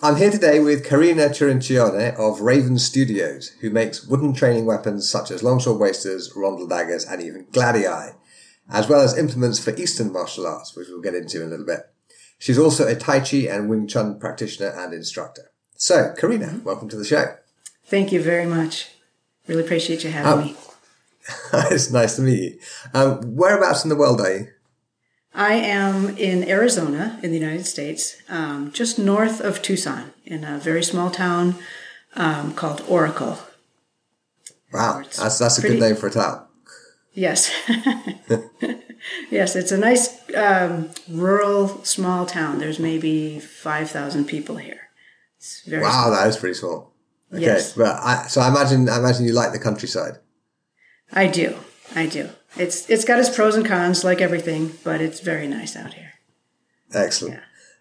I'm here today with Carina Cirrincione of Raven Studios, who makes wooden training weapons such as longsword wasters, rondel daggers, and even gladii, as well as implements for Eastern martial arts, which we'll get into in a little bit. She's also a Tai Chi and Wing Chun practitioner and instructor. So, Carina, welcome to the show. Thank you very much. Really appreciate you having Oh. me. it's nice to meet you. Um, whereabouts in the world are you? I am in Arizona, in the United States, um, just north of Tucson, in a very small town um, called Oracle. Wow, It's that's, that's a good name for a town. Yes. yes, it's a nice um, rural, small town. There's maybe 5,000 people here. It's very Wow, that is pretty small. Okay, Yes. but I, so I imagine I imagine you like the countryside. I do. I do. It's It's got its pros and cons, like everything, but it's very nice out here. Excellent.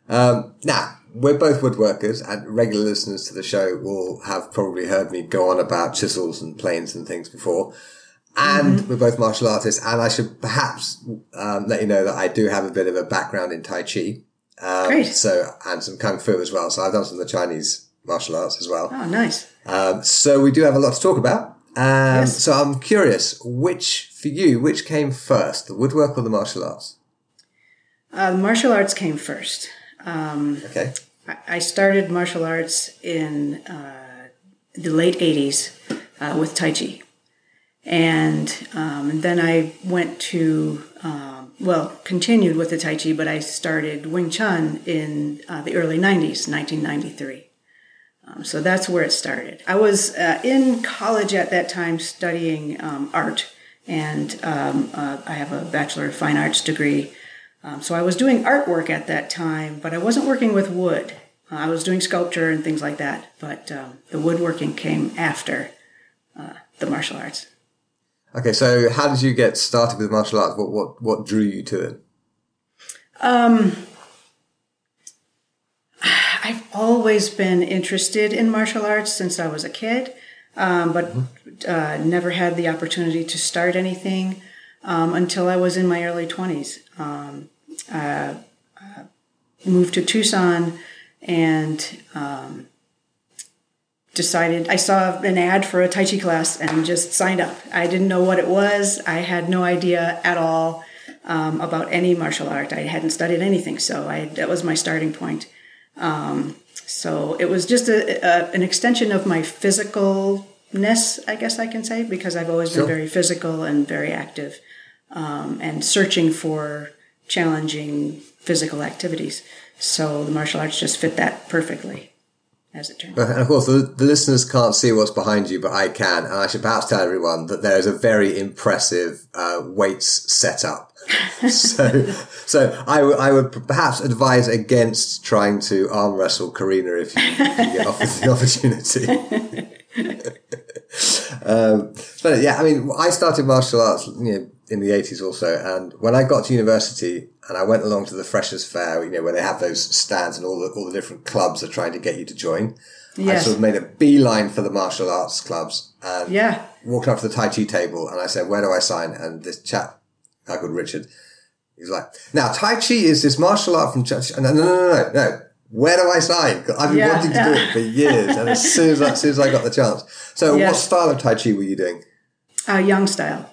Um, now, we're both woodworkers, and regular listeners to the show will have probably heard me go on about chisels and planes and things before. And we're both martial artists, and I should perhaps um, let you know that I do have a bit of a background in Tai Chi. Um, Great. So, and some Kung Fu as well. So I've done some of the Chinese martial arts as well. Oh, nice. Um, so we do have a lot to talk about. Um, Yes. So I'm curious, which, for you, which came first, the woodwork or the martial arts? Uh, the martial arts came first. Um, Okay. I- started martial arts in uh, the late 80s uh, with Tai Chi. And, um, and then I went to, um, well, continued with the Tai Chi, but I started Wing Chun in uh, the early 90s, 1993. Um, so that's where it started. I was uh, in college at that time studying um, art, and um, uh, I have a Bachelor of Fine Arts degree. Um, so I was doing artwork at that time, but I wasn't working with wood. Uh, I was doing sculpture and things like that, but um, the woodworking came after uh, the martial arts. Okay, so how did you get started with martial arts? What what what drew you to it? Um, I've always been interested in martial arts since I was a kid, um, but uh, never had the opportunity to start anything um, until I was in my early 20s. Um, uh, uh, moved to Tucson and um, decided I saw an ad for a Tai Chi class and just signed up. I didn't know what it was, I had no idea at all. Um, about any martial art, I hadn't studied anything, so I, that was my starting point. So it was just a, a, an extension of my physicalness, I guess I can say, because I've always Sure. been very physical and very active um, and searching for challenging physical activities. So the martial arts just fit that perfectly, as it turned out. And of course, the, the listeners can't see what's behind you, but I can. And I should perhaps tell everyone that there is a very impressive uh, weights setup. So, so I, w- I would perhaps advise against trying to arm wrestle Carina if you, if you get offered the opportunity. um, but yeah, I mean, I started martial arts, you know, in the eighties also, and when I got to university and I went along to the Freshers Fair, you know, where they have those stands and all the all the different clubs are trying to get you to join. I sort of made a beeline for the martial arts clubs and Yeah. walked up to the Tai Chi table and I said, "Where do I sign?" And this chap, guy called Richard, he's like, "Now Tai Chi is this martial art from China." No, no, no, no, no. Where do I sign? I've been Yeah, wanting to do it for years, and as soon as, as soon as I got the chance. So, what style of Tai Chi were you doing? Uh, Yang style.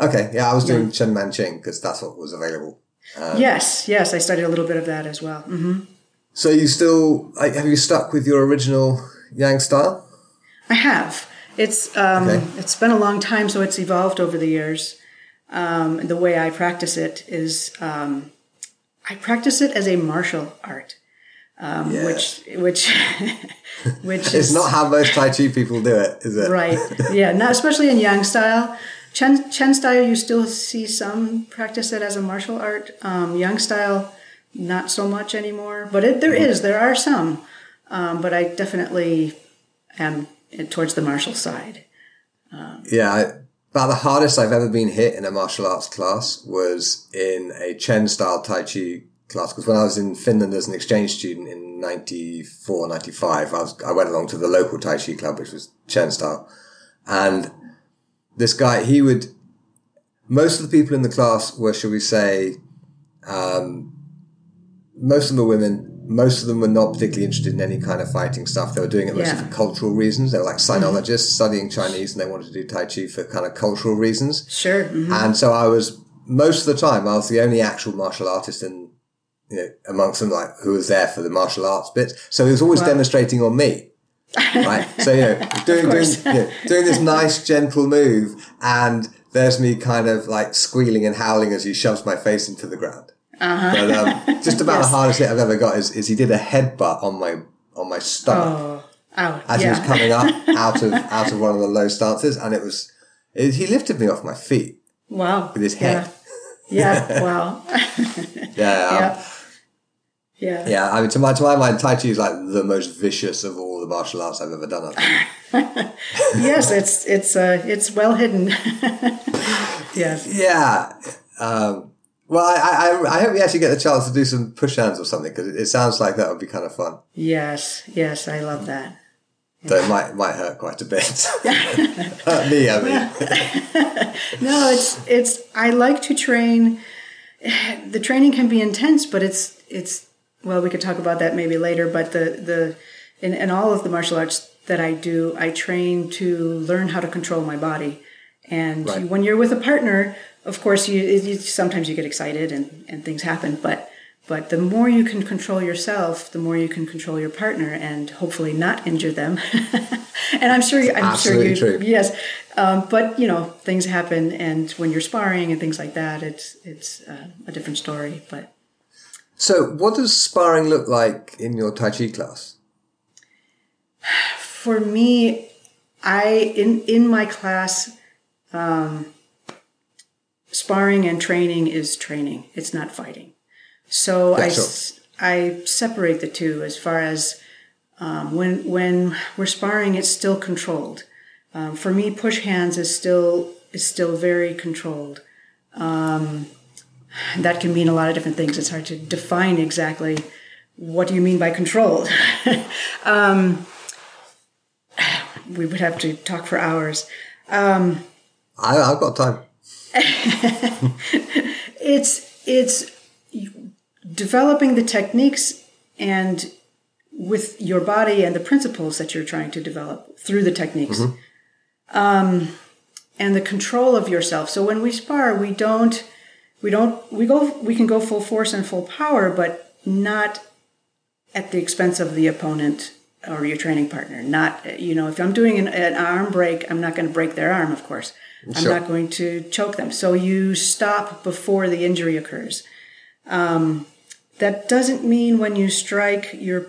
Okay, yeah, I was doing Cheng Man-ch'ing because that's what was available. yes, yes, I studied a little bit of that as well. hmm So, you still have you stuck with your original Yang style? I have. It's um, Okay. it's been a long time, so it's evolved over the years. Um, the way I practice it is um, I practice it as a martial art, um, which which which It's is not how most Tai Chi people do it, is it? right. Yeah, not especially in Yang style. Chen Chen style, you still see some practice it as a martial art. Um, Yang style, not so much anymore. But it, there is, there are some. Um, but I definitely am towards the martial side. Yeah, I, about the hardest I've ever been hit in a martial arts class was in a Chen style Tai Chi class. Because when I was in Finland as an exchange student in 94, 95, I, was, I went along to the local Tai Chi club, which was Chen style. And this guy, he would, most of the people in the class were, shall we say, um, most of them were women. Most of them were not particularly interested in any kind of fighting stuff. They were doing it mostly Yeah. for cultural reasons. They were like sinologists studying Chinese and they wanted to do Tai Chi for kind of cultural reasons. Sure. mhm. And so I was, most of the time, I was the only actual martial artist in, you know, amongst them, like, who was there for the martial arts bit. So he was always Wow. demonstrating on me. Right. So, you know, doing, doing, you know, doing this nice, gentle move. And there's me kind of like squealing and howling as he shoves my face into the ground. But um, just about the hardest hit I've ever got is, is he did a headbutt on my on my stomach Oh, ow. as he was coming up out of out of one of the low stances, and it was it, he lifted me off my feet wow. with his head. Yeah. yeah. Wow. Yeah, um, yeah. Yeah. yeah. I mean, to my to my mind, Tai Chi is like the most vicious of all the martial arts I've ever done. I think. Yes, it's it's uh it's well hidden. yes. Yeah. Um, well, I, I I hope we actually get the chance to do some push hands or something because it, it sounds like that would be kind of fun. Yes. Yes. I love that. Though it might might hurt quite a bit. hurt me, I mean. No, it's it's. I like to train. The training can be intense, but it's it's. Well, we could talk about that maybe later. But the the in, in all of the martial arts that I do, I train to learn how to control my body. And Right. when you're with a partner, of course, you, you sometimes you get excited and, and things happen. But but the more you can control yourself, the more you can control your partner, and hopefully not injure them. and I'm sure you, I'm Absolutely sure you, true. yes. Um, but you know, things happen, and when you're sparring and things like that, it's it's uh, a different story. But So, what does sparring look like in your Tai Chi class? for me, I in in my class, um, sparring and training is training. It's not fighting. So Yeah, I I separate the two as far as um, when when we're sparring, it's still controlled. Um, for me, push hands is still is still very controlled. Um, that can mean a lot of different things. It's hard to define exactly what do you mean by controlled. um, we would have to talk for hours. I, I've got time. It's it's developing the techniques and with your body and the principles that you're trying to develop through the techniques. Um, and the control of yourself. So when we spar, we don't we don't we go we can go full force and full power, but not at the expense of the opponent or your training partner. Not you know if I'm doing an, an arm break, I'm not going to break their arm, of course. I'm not going to choke them. So you stop before the injury occurs. Um, that doesn't mean when you strike, you're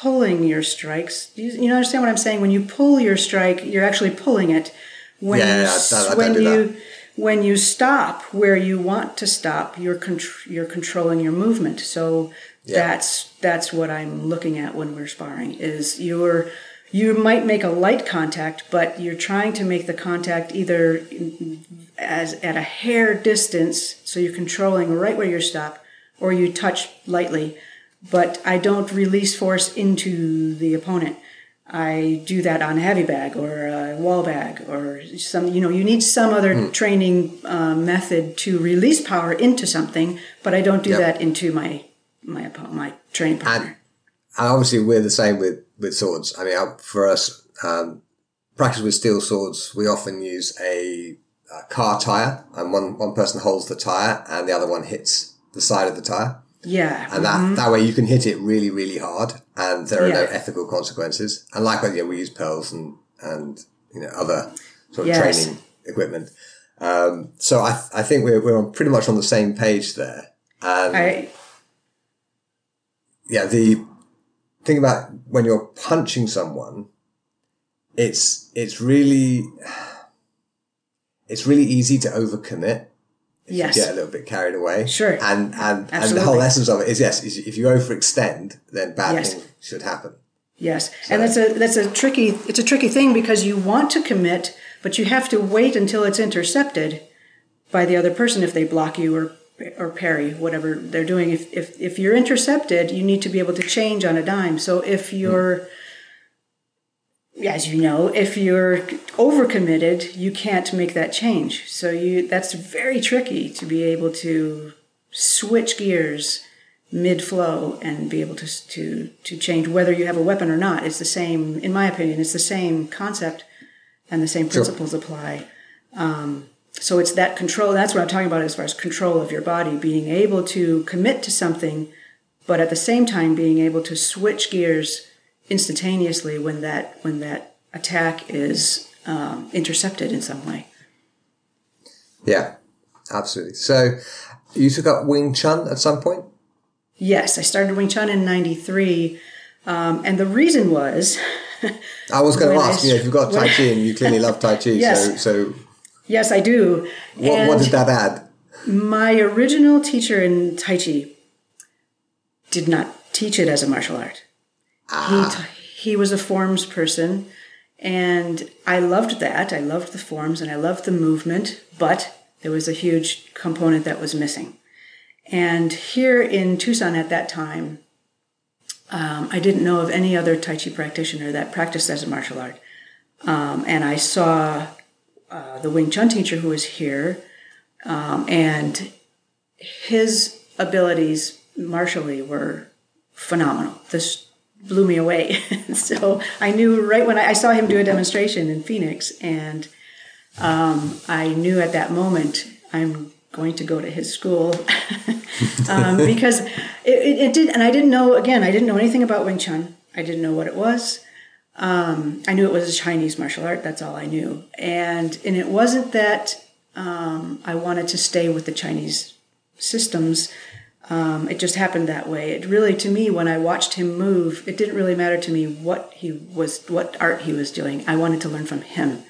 pulling your strikes. You, you understand what I'm saying? When you pull your strike, you're actually pulling it. When Yeah, you, yeah, I- when you that. when you stop where you want to stop, you're contr- you're controlling your movement. So that's that's what I'm looking at when we're sparring. Is you're you might make a light contact, but you're trying to make the contact either as at a hair distance, so you're controlling right where you stop, or you touch lightly. But I don't release force into the opponent. I do that on a heavy bag or a wall bag or some, you know, you need some other training uh, method to release power into something, but I don't do Yep. that into my my my training partner. And obviously, we're the same with, with swords. I mean, for us, um, practice with steel swords, we often use a, a car tire, and one, one person holds the tire, and the other one hits the side of the tire. yeah, And that, that way you can hit it really, really hard, and there are no ethical consequences. And likewise, yeah, we use pells and, and, you know, other sort of Yes. training equipment. Um, so I, I think we're, we're pretty much on the same page there. And I yeah, the thing about when you're punching someone, it's it's really it's really easy to overcommit. If Yes. you get a little bit carried away. Sure. And and and the whole essence of it is yes, is if you overextend, then bad Yes. things should happen. Yes, and that's a that's a tricky it's a tricky thing because you want to commit, but you have to wait until it's intercepted by the other person if they block you or or parry whatever they're doing. If if if you're intercepted, you need to be able to change on a dime. So if you're as you know, if you're overcommitted, you can't make that change. So you that's very tricky to be able to switch gears mid flow and be able to to to change whether you have a weapon or not. It's the same, in my opinion, it's the same concept and the same principles sure. apply. Um, so it's that control. That's what I'm talking about as far as control of your body, being able to commit to something, but at the same time being able to switch gears instantaneously when that when that attack is um, intercepted in some way. Yeah, absolutely. So you took up Wing Chun at some point. Yes, I started Wing Chun in '93, um, and the reason was. I was going to ask you if you've got Tai Chi and you clearly love Tai Chi. yes. So, so yes, I do. What, what did that add? My original teacher in Tai Chi did not teach it as a martial art. Ah. He, he was a forms person, and I loved that. I loved the forms and I loved the movement, but there was a huge component that was missing. And here in Tucson at that time, um, I didn't know of any other Tai Chi practitioner that practiced as a martial art. Um, and I saw uh, the Wing Chun teacher who was here, um, and his abilities martially were phenomenal. This blew me away. so I knew right when I, I, saw him do a demonstration in Phoenix, and um, I knew at that moment I'm going to go to his school um, because it, it, it, did, and I didn't know. Again, I didn't know anything about Wing Chun. I didn't know what it was. Um, I knew it was a Chinese martial art. That's all I knew, and and it wasn't that um, I wanted to stay with the Chinese systems. Um, it just happened that way. It really, to me, when I watched him move, it didn't really matter to me what he was, what art he was doing. I wanted to learn from him.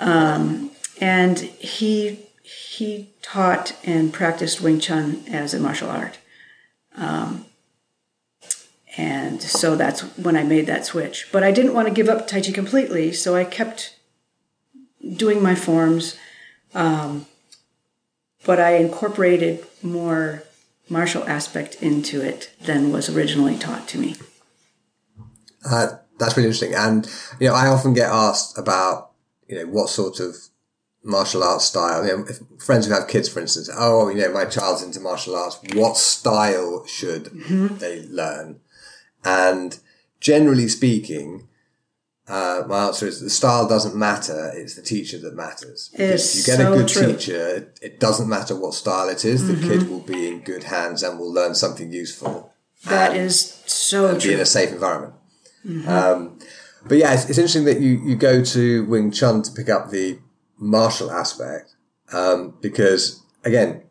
Um, and he he taught and practiced Wing Chun as a martial art. Um, and so that's when I made that switch. But I didn't want to give up Tai Chi completely, so I kept doing my forms. Um, but I incorporated more martial aspect into it than was originally taught to me. Uh, that's really interesting. And, you know, I often get asked about, you know, what sort of martial arts style. You know, friends who have kids, for instance, oh, you know, my child's into martial arts. What style should mm-hmm. they learn? And generally speaking, uh, my answer is the style doesn't matter. It's the teacher that matters. If you get so a good true. teacher, it, it, doesn't matter what style it is. Mm-hmm. The kid will be in good hands and will learn something useful. That is so be true. in a safe environment. Mm-hmm. Um, but yeah, it's, it's, interesting that you, you go to Wing Chun to pick up the martial aspect um, because again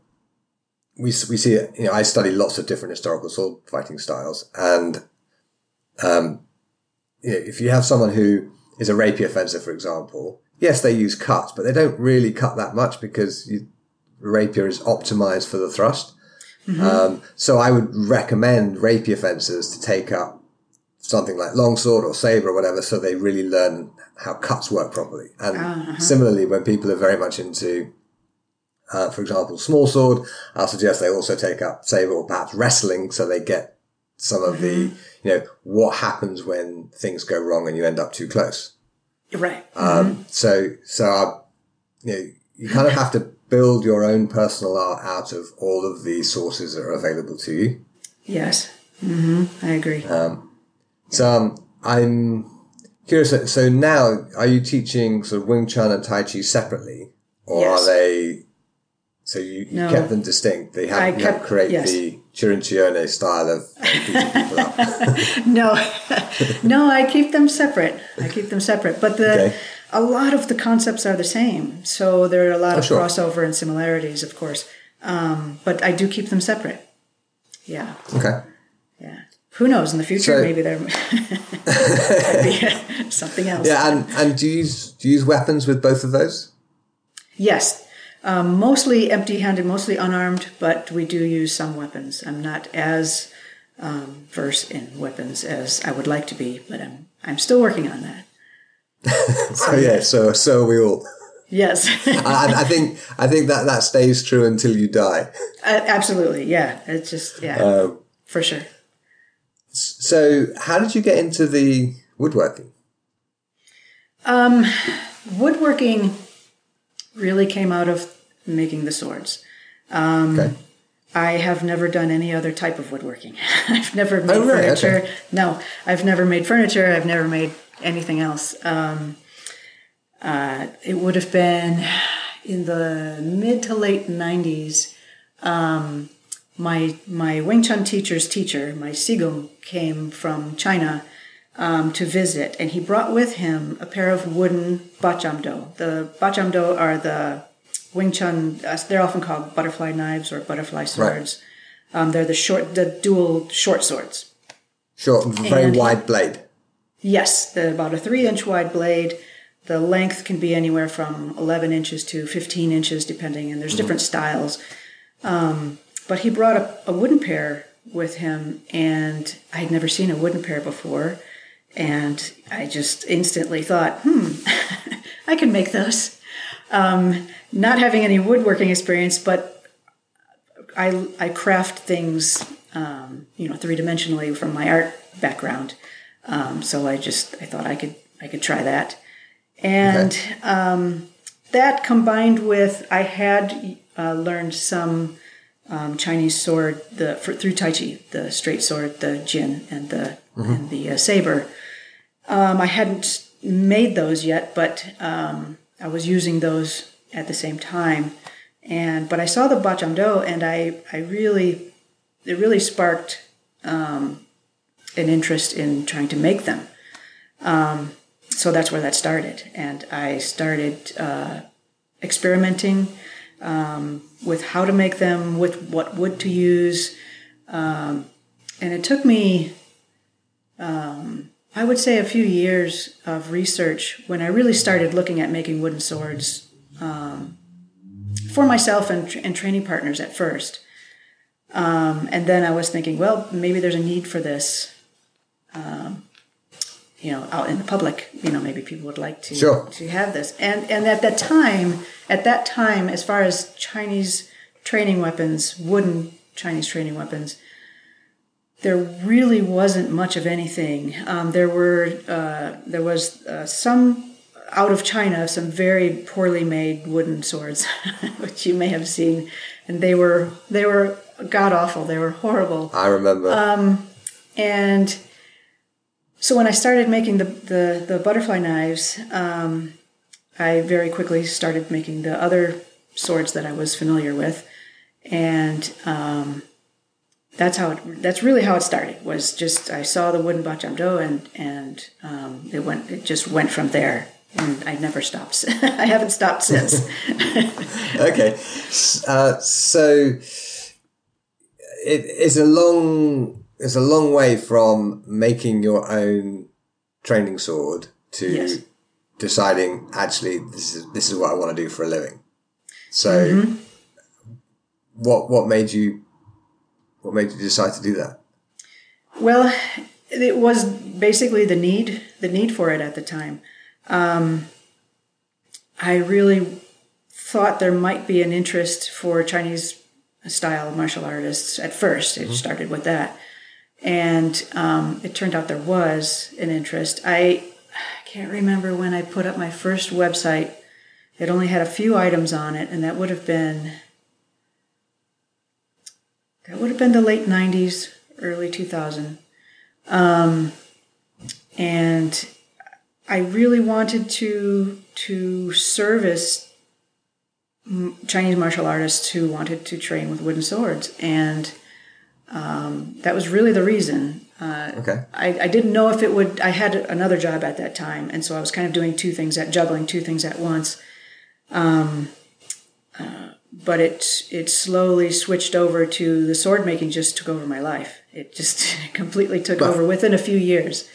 we we see it. You know, I study lots of different historical sword fighting styles, and um, you know, if you have someone who is a rapier fencer, for example, yes, they use cuts, but they don't really cut that much because you, rapier is optimized for the thrust. Mm-hmm. Um, so I would recommend rapier fencers to take up something like longsword or saber or whatever, so they really learn how cuts work properly. And uh-huh. similarly, when people are very much into, uh, for example, small sword, I'll suggest they also take up saber or perhaps wrestling, so they get some of mm-hmm. the, you know, what happens when things go wrong and you end up too close. Right. Um, mm-hmm. So, so, I, you know, you kind of have to build your own personal art out of all of the sources that are available to you. Yes. Mm-hmm. I agree. Um, so um, I'm curious. So now, are you teaching sort of Wing Chun and Tai Chi separately, or yes. are they? So you, you no. kept them distinct. They haven't, kept, create yes. the Cirrincione style of no, no, I keep them separate. I keep them separate. But the okay. a lot of the concepts are the same. So there are a lot oh, of sure. crossover and similarities, of course. Um, but I do keep them separate. Yeah. Okay. Yeah who knows in the future so, maybe there might be something else yeah and and do you use do you use weapons with both of those yes um, mostly empty handed mostly unarmed but we do use some weapons i'm not as um, versed in weapons as I would like to be, but I'm I'm still working on that. so yeah, so so we all. Yes, I, I, think I think that that stays true until you die. Uh, absolutely, yeah. It's just yeah, um, for sure. So, how did you get into the woodworking? Um, woodworking really came out of making the swords. Um, okay. I have never done any other type of woodworking. I've never made oh, right, furniture. Okay. No, I've never made furniture. I've never made anything else. Um, uh, it would have been in the mid to late 90s. Um, my my Wing Chun teacher's teacher, my Sigong, came from China um, to visit, and he brought with him a pair of wooden Bot Jaam Do. The Bot Jaam Do are the Wing Chun. Uh, they're often called butterfly knives or butterfly swords. Right. Um, they're the short, the dual short swords. Short, very and wide blade. Yes, the, about a three-inch wide blade. The length can be anywhere from 11 inches to 15 inches, depending, and there's mm-hmm. different styles. Um, but he brought a, a wooden pair with him, and I had never seen a wooden pair before. And I just instantly thought, hmm, I can make those. Um, not having any woodworking experience, but I, I craft things, um, you know, three dimensionally from my art background. Um, so I just I thought I could I could try that, and okay. um, that combined with I had uh, learned some um, Chinese sword the for, through Tai Chi, the straight sword, the Jian, and the mm-hmm. and the uh, saber. Um, I hadn't made those yet, but um, I was using those at the same time. And but I saw the Bot Jaam Do, and I I really it really sparked um, an interest in trying to make them. Um, so that's where that started, and I started uh, experimenting um, with how to make them, with what wood to use. Um, and it took me, um, I would say, a few years of research when I really started looking at making wooden swords um, for myself and, and, training partners at first. Um, and then I was thinking, well, maybe there's a need for this. Um, you know, out in the public, you know, maybe people would like to sure. to have this. And and at that time, at that time, as far as Chinese training weapons, wooden Chinese training weapons, there really wasn't much of anything. Um, there were uh, there was uh, some out of China, some very poorly made wooden swords, which you may have seen, and they were they were god awful. They were horrible. I remember. Um, and so when I started making the the, the butterfly knives, um, I very quickly started making the other swords that I was familiar with, and um, that's how it, that's really how it started. Was just I saw the wooden Bot Jaam Do and and um, it went it just went from there, and I never stopped. I haven't stopped since. okay, uh, so it is a long it's a long way from making your own training sword to yes. deciding actually this is this is what I want to do for a living. So, mm-hmm. what what made you what made you decide to do that? Well, it was basically the need the need for it at the time. Um, I really thought there might be an interest for Chinese style martial artists at first. It mm-hmm. started with that and um, it turned out there was an interest. I, I can't remember when I put up my first website. It only had a few items on it, and that would have been that would have been the late '90s, early 2000. Um, and I really wanted to to service Chinese martial artists who wanted to train with wooden swords, and um, that was really the reason. Uh, okay. I, I didn't know if it would. I had another job at that time, and so I was kind of doing two things at juggling two things at once. Um, but it it slowly switched over to the sword making. Just took over my life. It just completely took but, over within a few years.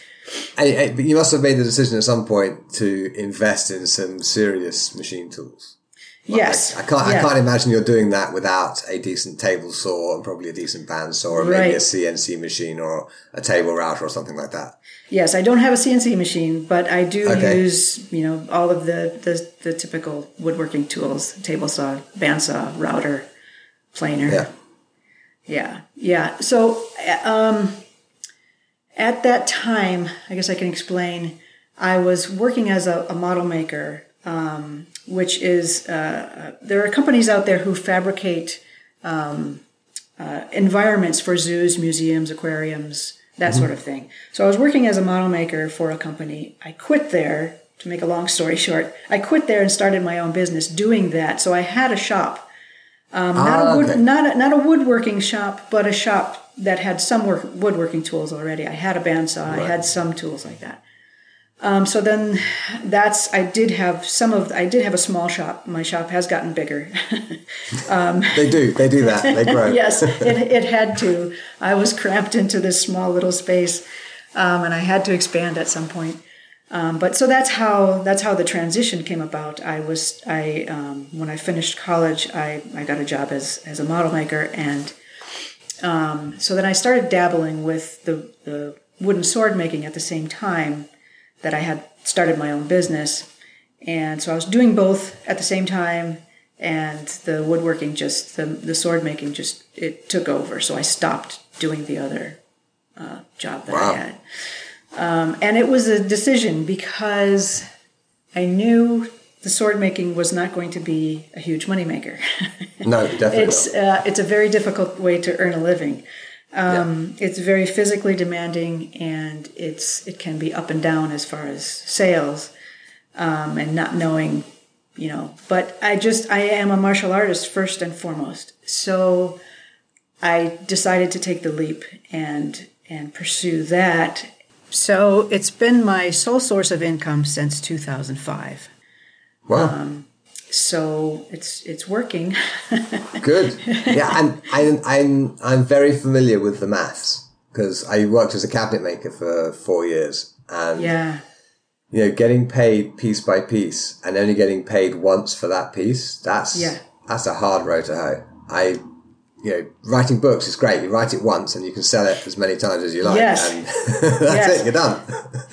but you must have made the decision at some point to invest in some serious machine tools. Yes. I, I can't. Yeah. I can't imagine you're doing that without a decent table saw and probably a decent bandsaw, or maybe a CNC machine or a table router or something like that. Yes, I don't have a CNC machine, but I do Okay. use, you know, all of the, the, the typical woodworking tools, table saw, bandsaw, router, planer. Yeah. Yeah. Yeah. So, um, at that time, I guess I can explain, I was working as a, a model maker, um, which is, uh, there are companies out there who fabricate um, uh, environments for zoos, museums, aquariums, that sort of thing. So I was working as a model maker for a company. I quit there, to make a long story short, I quit there and started my own business doing that. So I had a shop. Um, not Ah, a wood, okay. not a, not a woodworking shop, but a shop that had some work, woodworking tools already. I had a bandsaw, I had some tools like that. Um, so then, that's I did have some of I did have a small shop. My shop has gotten bigger. um, They do. They do that. They grow. yes, it, it had to. I was cramped into this small little space, um, and I had to expand at some point. Um, but so that's how that's how the transition came about. I was I um, when I finished college, I, I got a job as as a model maker, and um, so then I started dabbling with the, the wooden sword making at the same time that I had started my own business, and so I was doing both at the same time, and the woodworking just the the sword making just it took over. So I stopped doing the other uh, job that Wow. I had. Um, and it was a decision because I knew the sword making was not going to be a huge moneymaker. No, definitely it's uh, it's a very difficult way to earn a living. Um, It's very physically demanding, and it's it can be up and down as far as sales, um, and not knowing, you know. But I just I am a martial artist first and foremost, so I decided to take the leap and and pursue that. So it's been my sole source of income since 2005. Wow. um, So it's it's working. Good. Yeah, I'm, I'm, I'm, I'm very familiar with the maths because I worked as a cabinet maker for four years and, yeah. you know, getting paid piece by piece and only getting paid once for that piece, that's, Yeah. that's a hard road to hoe. I, you know, writing books is great. You write it once and you can sell it as many times as you like. Yes. And that's Yes. it. You're done.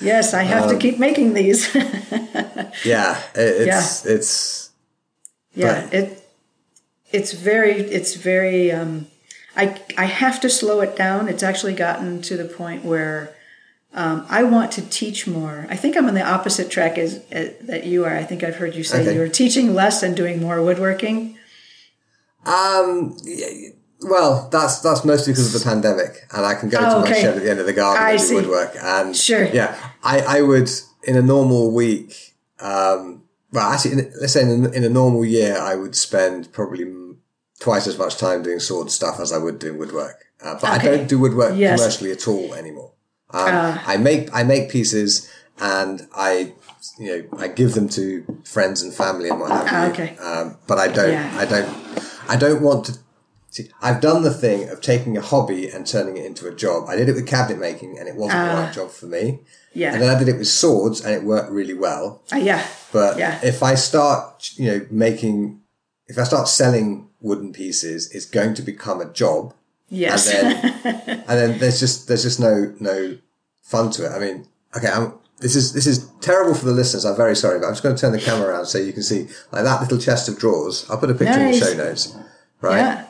Yes, I Um, have to keep making these. Yeah. It, it's, it's, yeah, it it's very it's very um I I have to slow it down. It's actually gotten to the point where um, I want to teach more. I think I'm on the opposite track as, as that you are. I think I've heard you say Okay. you're teaching less and doing more woodworking. Um. Well, that's that's mostly because of the pandemic, and I can go Oh, to my okay. shed at the end of the garden I and do see. woodwork. And Sure. yeah, I I would in a normal week. Um. Well, actually, in, let's say in a, in a normal year, I would spend probably twice as much time doing sword stuff as I would doing woodwork. Uh, but I don't do woodwork Yes. commercially at all anymore. Um, Ah. I make I make pieces and I you know I give them to friends and family and what have Ah, you. okay. Um, but I don't Yeah. I don't I don't want to. See, I've done the thing of taking a hobby and turning it into a job. I did it with cabinet making, and it wasn't the right job for me. Ah. Yeah. And then I did it with swords, and it worked really well. Uh, yeah. But Yeah. if I start, you know, making, if I start selling wooden pieces, it's going to become a job, Yes. and then and then there's just there's just no no fun to it. I mean, okay, I'm, this is this is terrible for the listeners. I'm very sorry, but I'm just going to turn the camera around so you can see like that little chest of drawers. I'll put a picture in the show notes, right? yeah.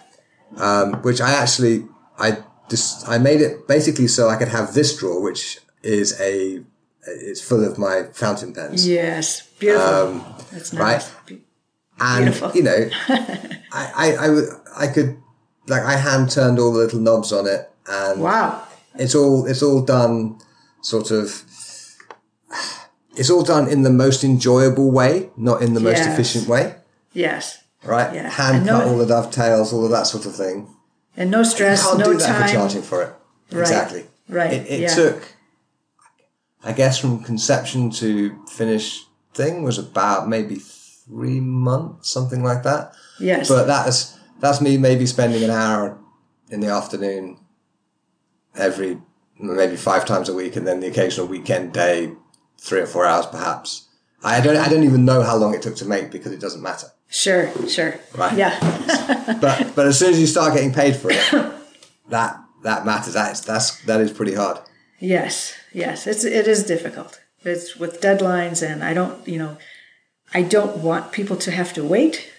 Which I actually I just I made it basically so I could have this drawer, which is a it's full of my fountain pens, Yes. Beautiful. That's Um, right? nice. Be- and beautiful. you know, I, I I would- I could like I hand turned all the little knobs on it, and Wow. it's all it's all done sort of. It's all done in the most enjoyable way, not in the most Yes. efficient way, Yes. Right? Yeah. Hand And no- cut all the dovetails, all of that sort of thing. And no stress, can't no do that time. for charging for it. Exactly. Right, It, it yeah. took, I guess, from conception to finish thing was about maybe three months, something like that. Yes. But that's that's me maybe spending an hour in the afternoon every maybe five times a week, and then the occasional weekend day, three or four hours perhaps. I don't I don't even know how long it took to make because it doesn't matter. Sure, sure. Right. Yeah. But but as soon as you start getting paid for it, that that matters. That's that's that is pretty hard. yes, yes. It's it is difficult. It's with deadlines, and I don't, you know, I don't want people to have to wait,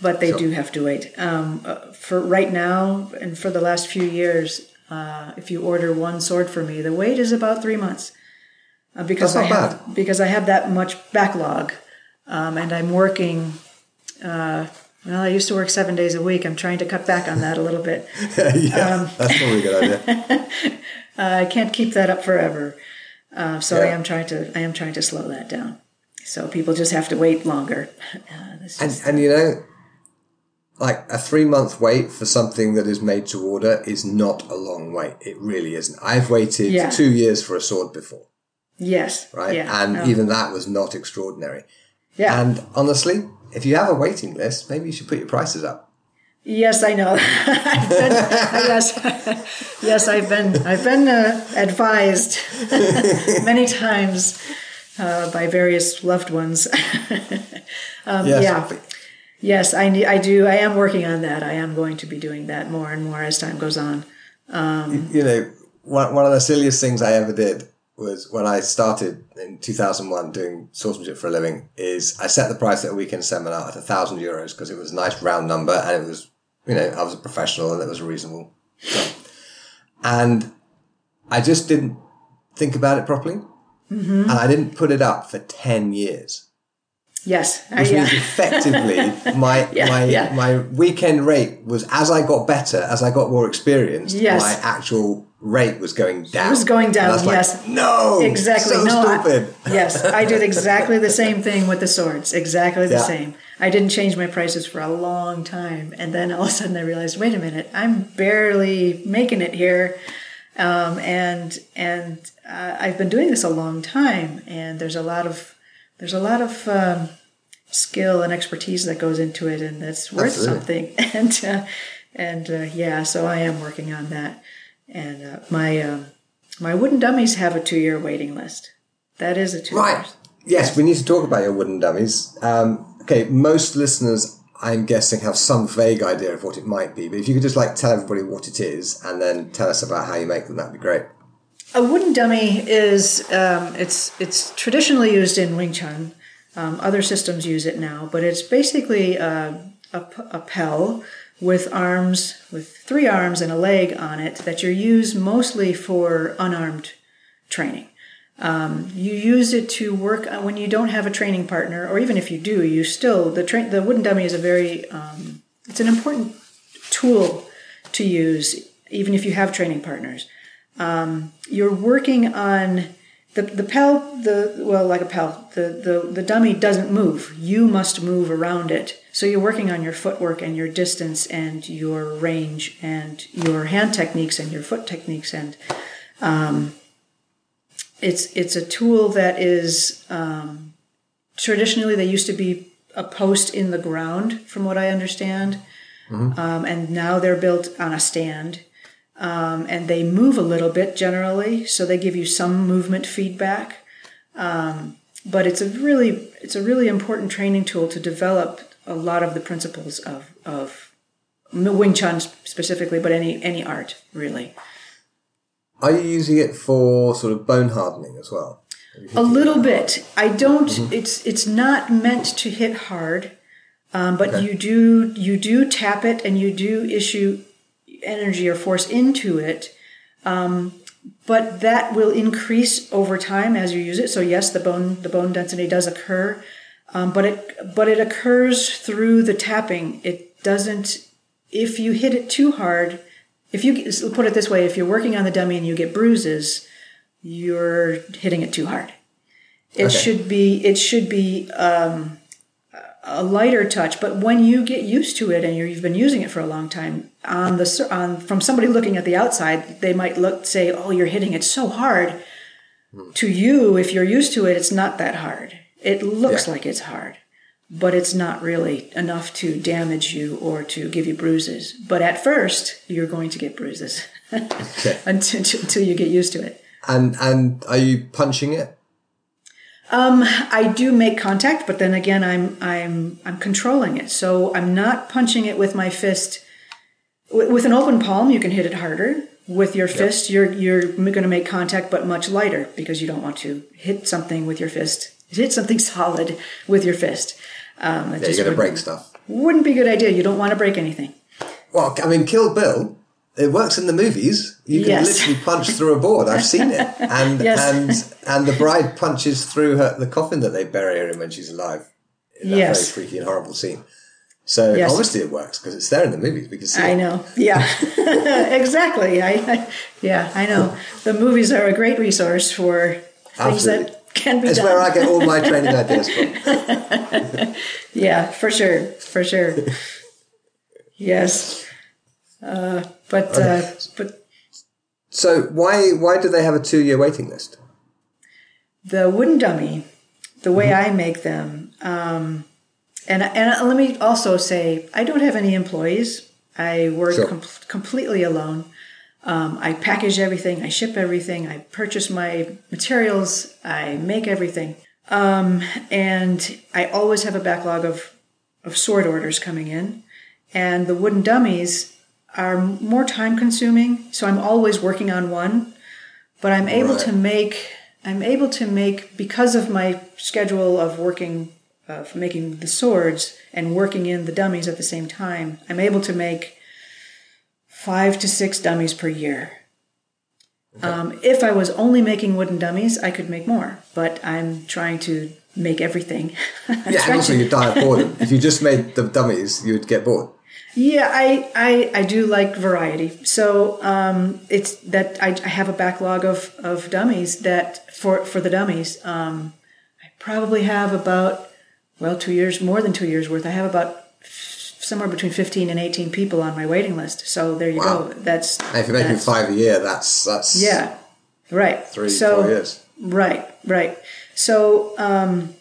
but they Sure. do have to wait. Um, uh, for right now, and for the last few years, uh, if you order one sword for me, the wait is about three months. Uh, because That's I have because I have that much backlog, um, and I'm working. Uh, well, I used to work seven days a week. I'm trying to cut back on that a little bit. yeah, Um, that's probably a good idea. Uh, I can't keep that up forever. Uh, so I am trying to I am trying to slow that down. So people just have to wait longer. Uh, And and you know, like a three month wait for something that is made to order is not a long wait. It really isn't. I've waited Yeah. two years for a sword before, yes, right? Yeah, and no. even that was not extraordinary. yeah. And honestly, if you have a waiting list, maybe you should put your prices up. yes, I know. Been, yes, yes, I've been I've been uh, advised many times uh, by various loved ones. um, Yes. Yeah. Yes, I I do. I am working on that. I am going to be doing that more and more as time goes on. you know, one, one of the silliest things I ever did was when I started in 2001 doing swordsmanship for a living is I set the price at a weekend seminar at a thousand euros because it was a nice round number and it was, you know, I was a professional and it was reasonable. So, and I just didn't think about it properly. Mm-hmm. And I didn't put it up for 10 years. Yes, I, Which yeah. means effectively my Yeah, my yeah. my weekend rate was as I got better, as I got more experienced, Yes. my actual rate was going down. It was going down, I was like, yes. no, Exactly. So no, I- stupid. yes, I did exactly the same thing with the swords. Exactly the same. I didn't change my prices for a long time, and then all of a sudden I realized, wait a minute, I'm barely making it here, um, and and uh, I've been doing this a long time, and there's a lot of there's a lot of um, skill and expertise that goes into it, and that's worth Absolutely. something. And uh, and uh, yeah, so I am working on that, and uh, my um, my wooden dummies have a two year waiting list. That is a two Right. years. Yes, we need to talk about your wooden dummies. Um, okay, most listeners, I'm guessing, have some vague idea of what it might be. But if you could just like tell everybody what it is, and then tell us about how you make them, that'd be great. A wooden dummy is um, it's it's traditionally used in Wing Chun. Um, other systems use it now, but it's basically a a, p- a pel with arms, with three arms and a leg on it that you use mostly for unarmed training. Um, you use it to work when you don't have a training partner, or even if you do, you still the train the wooden dummy is a very um, it's an important tool to use even if you have training partners you're working on the the pel the well like a pal the, the the dummy doesn't move. You must move around it. So you're working on your footwork and your distance and your range and your hand techniques and your foot techniques and um, it's it's a tool that is um, traditionally they used to be a post in the ground from what I understand. Um, and now they're built on a stand um, and they move a little bit generally, so they give you some movement feedback. Um, but it's a really it's a really important training tool to develop a lot of the principles of of Wing Chun specifically, but any any art really. Are you using it for sort of bone hardening as well? A little bit. I don't. It's it's not meant to hit hard, um, but you do you do tap it and you do issue energy or force into it. Um, but that will increase over time as you use it. So yes, the bone the bone density does occur, um, but it but it occurs through the tapping. It doesn't. If you hit it too hard, if you put it this way, if you're working on the dummy and you get bruises, you're hitting it too hard. It Okay. should be it should be um, a lighter touch, but when you get used to it and you're, you've been using it for a long time, on the on from somebody looking at the outside, they might look say, "Oh, you're hitting it so hard." Hmm. To you, if you're used to it, it's not that hard. It looks Yeah. like it's hard, but it's not really enough to damage you or to give you bruises. But at first, you're going to get bruises Okay. until, until you get used to it. And and are you punching it? Um, I do make contact, but then again, I'm I'm I'm controlling it. So I'm not punching it with my fist. With with an open palm, you can hit it harder. With your fist, you're you're going to make contact, but much lighter because you don't want to hit something with your fist. Hit something solid with your fist. Um, Yeah, you're going to break stuff. Wouldn't be a good idea. You don't want to break anything. Well, I mean, Kill Bill. It works in the movies. You can Yes. literally punch through a board. I've seen it, and Yes. and and the bride punches through her the coffin that they bury her in when she's alive. In that Yes. very freaky and horrible scene. So Yes. obviously it works because it's there in the movies. We can see. I it. know. Yeah, exactly. I, I yeah, I know. The movies are a great resource for things Absolutely. that can be It's done. where I get all my training ideas from. Yeah, for sure, for sure. yes, uh, but uh, but So why why do they have a two year waiting list? the wooden dummy, the way I make them, um, and and let me also say, I don't have any employees. I work Sure. com- completely alone. Um, I package everything, I ship everything, I purchase my materials, I make everything, um, and I always have a backlog of of sword orders coming in, and the wooden dummies are more time consuming. So I'm always working on one, but I'm able Right. to make I'm able to make because of my schedule of working of making the swords and working in the dummies at the same time. I'm able to make five to six dummies per year. Um, if I was only making wooden dummies, I could make more, but I'm trying to make everything. Yeah, and also to- you die of boredom. if you just made the dummies, you would get bored. Yeah, I, I, I do like variety. So um, it's that I, I have a backlog of, of dummies that for for the dummies. Um, I probably have about well two years more than two years worth. I have about f- somewhere between fifteen and eighteen people on my waiting list. So there you Wow. go. That's And if you're making five a year, that's that's Yeah, right. three so, four years. Right, right. So um,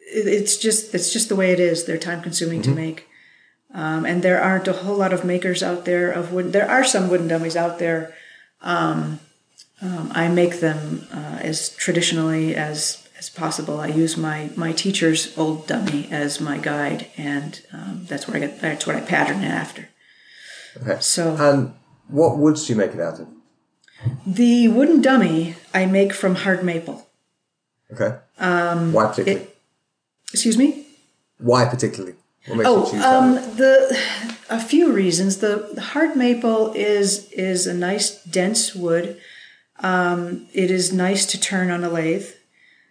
it, it's just it's just the way it is. They're time consuming Mm-hmm. to make, um, and there aren't a whole lot of makers out there of wood. There are some wooden dummies out there. Um, um, I make them uh, as traditionally as as possible. I use my my teacher's old dummy as my guide, and um, that's where I get that's what I pattern it after. Okay. So And what woods do you make it out of? the wooden dummy I make from hard maple. Okay. Um, Why particularly? Excuse me. Why particularly? What makes you Oh, um, the a few reasons. The, the hard maple is is a nice dense wood. Um, it is nice to turn on a lathe.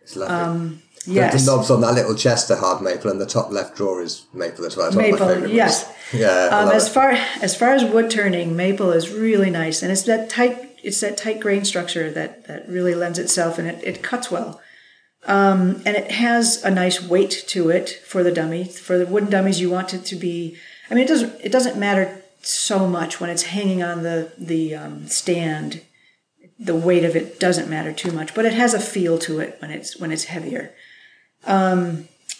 It's lovely. um, The- Yes, The knobs on that little chest are hard maple, and the top left drawer is maple as well. It's one of my Maple, yes. woods. Yeah. Um, as it. far as far as wood turning, maple is really nice, and it's that tight it's that tight grain structure that that really lends itself, and it, it cuts well. Um, and it has a nice weight to it for the dummy. For the wooden dummies, you want it to be. I mean, it doesn't it doesn't matter so much when it's hanging on the the um, stand. The weight of it doesn't matter too much, but it has a feel to it when it's when it's heavier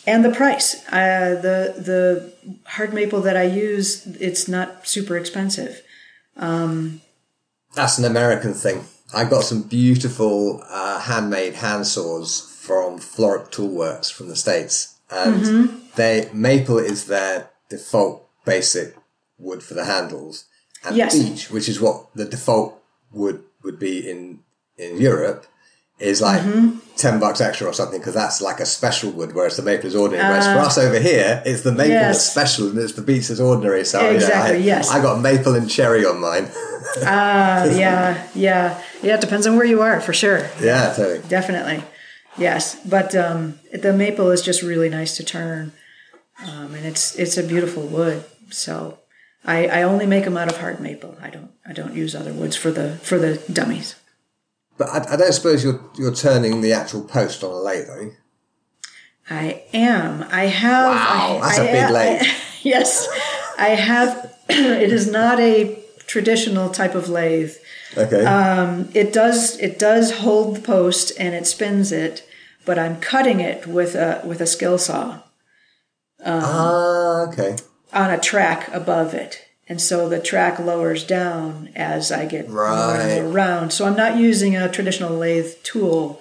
and the price. Uh, the the hard maple that I use, it's not super expensive. That's an American thing. I got some beautiful uh, handmade hand saws from Florip Toolworks from the States. And Mm-hmm. they maple is their default basic wood for the handles. And Yes. beech, which is what the default wood would be in, in Europe, is like Mm-hmm. 10 bucks extra or something because that's like a special wood, whereas the maple is ordinary. Whereas for us over here, it's the maple that's Uh, special and it's the beech that's ordinary. So, you know, Exactly, I, yes. I got maple and cherry on mine. Uh, yeah, yeah, yeah. It depends on where you are, for sure. yeah, totally. Definitely, yes. But um, the maple is just really nice to turn, um, and it's it's a beautiful wood. So I, I only make them out of hard maple. I don't I don't use other woods for the for the dummies. But I, I don't suppose you're you're turning the actual post on a lathe, are you? I am. I have. Wow, I, that's a a big lathe. yes, I have. it is not a traditional type of lathe. Okay. It does. It does hold the post and it spins it, but I'm cutting it with a with a skill saw ah, okay. on a track above it, and so the track lowers down as I get Right. more round. So I'm not using a traditional lathe tool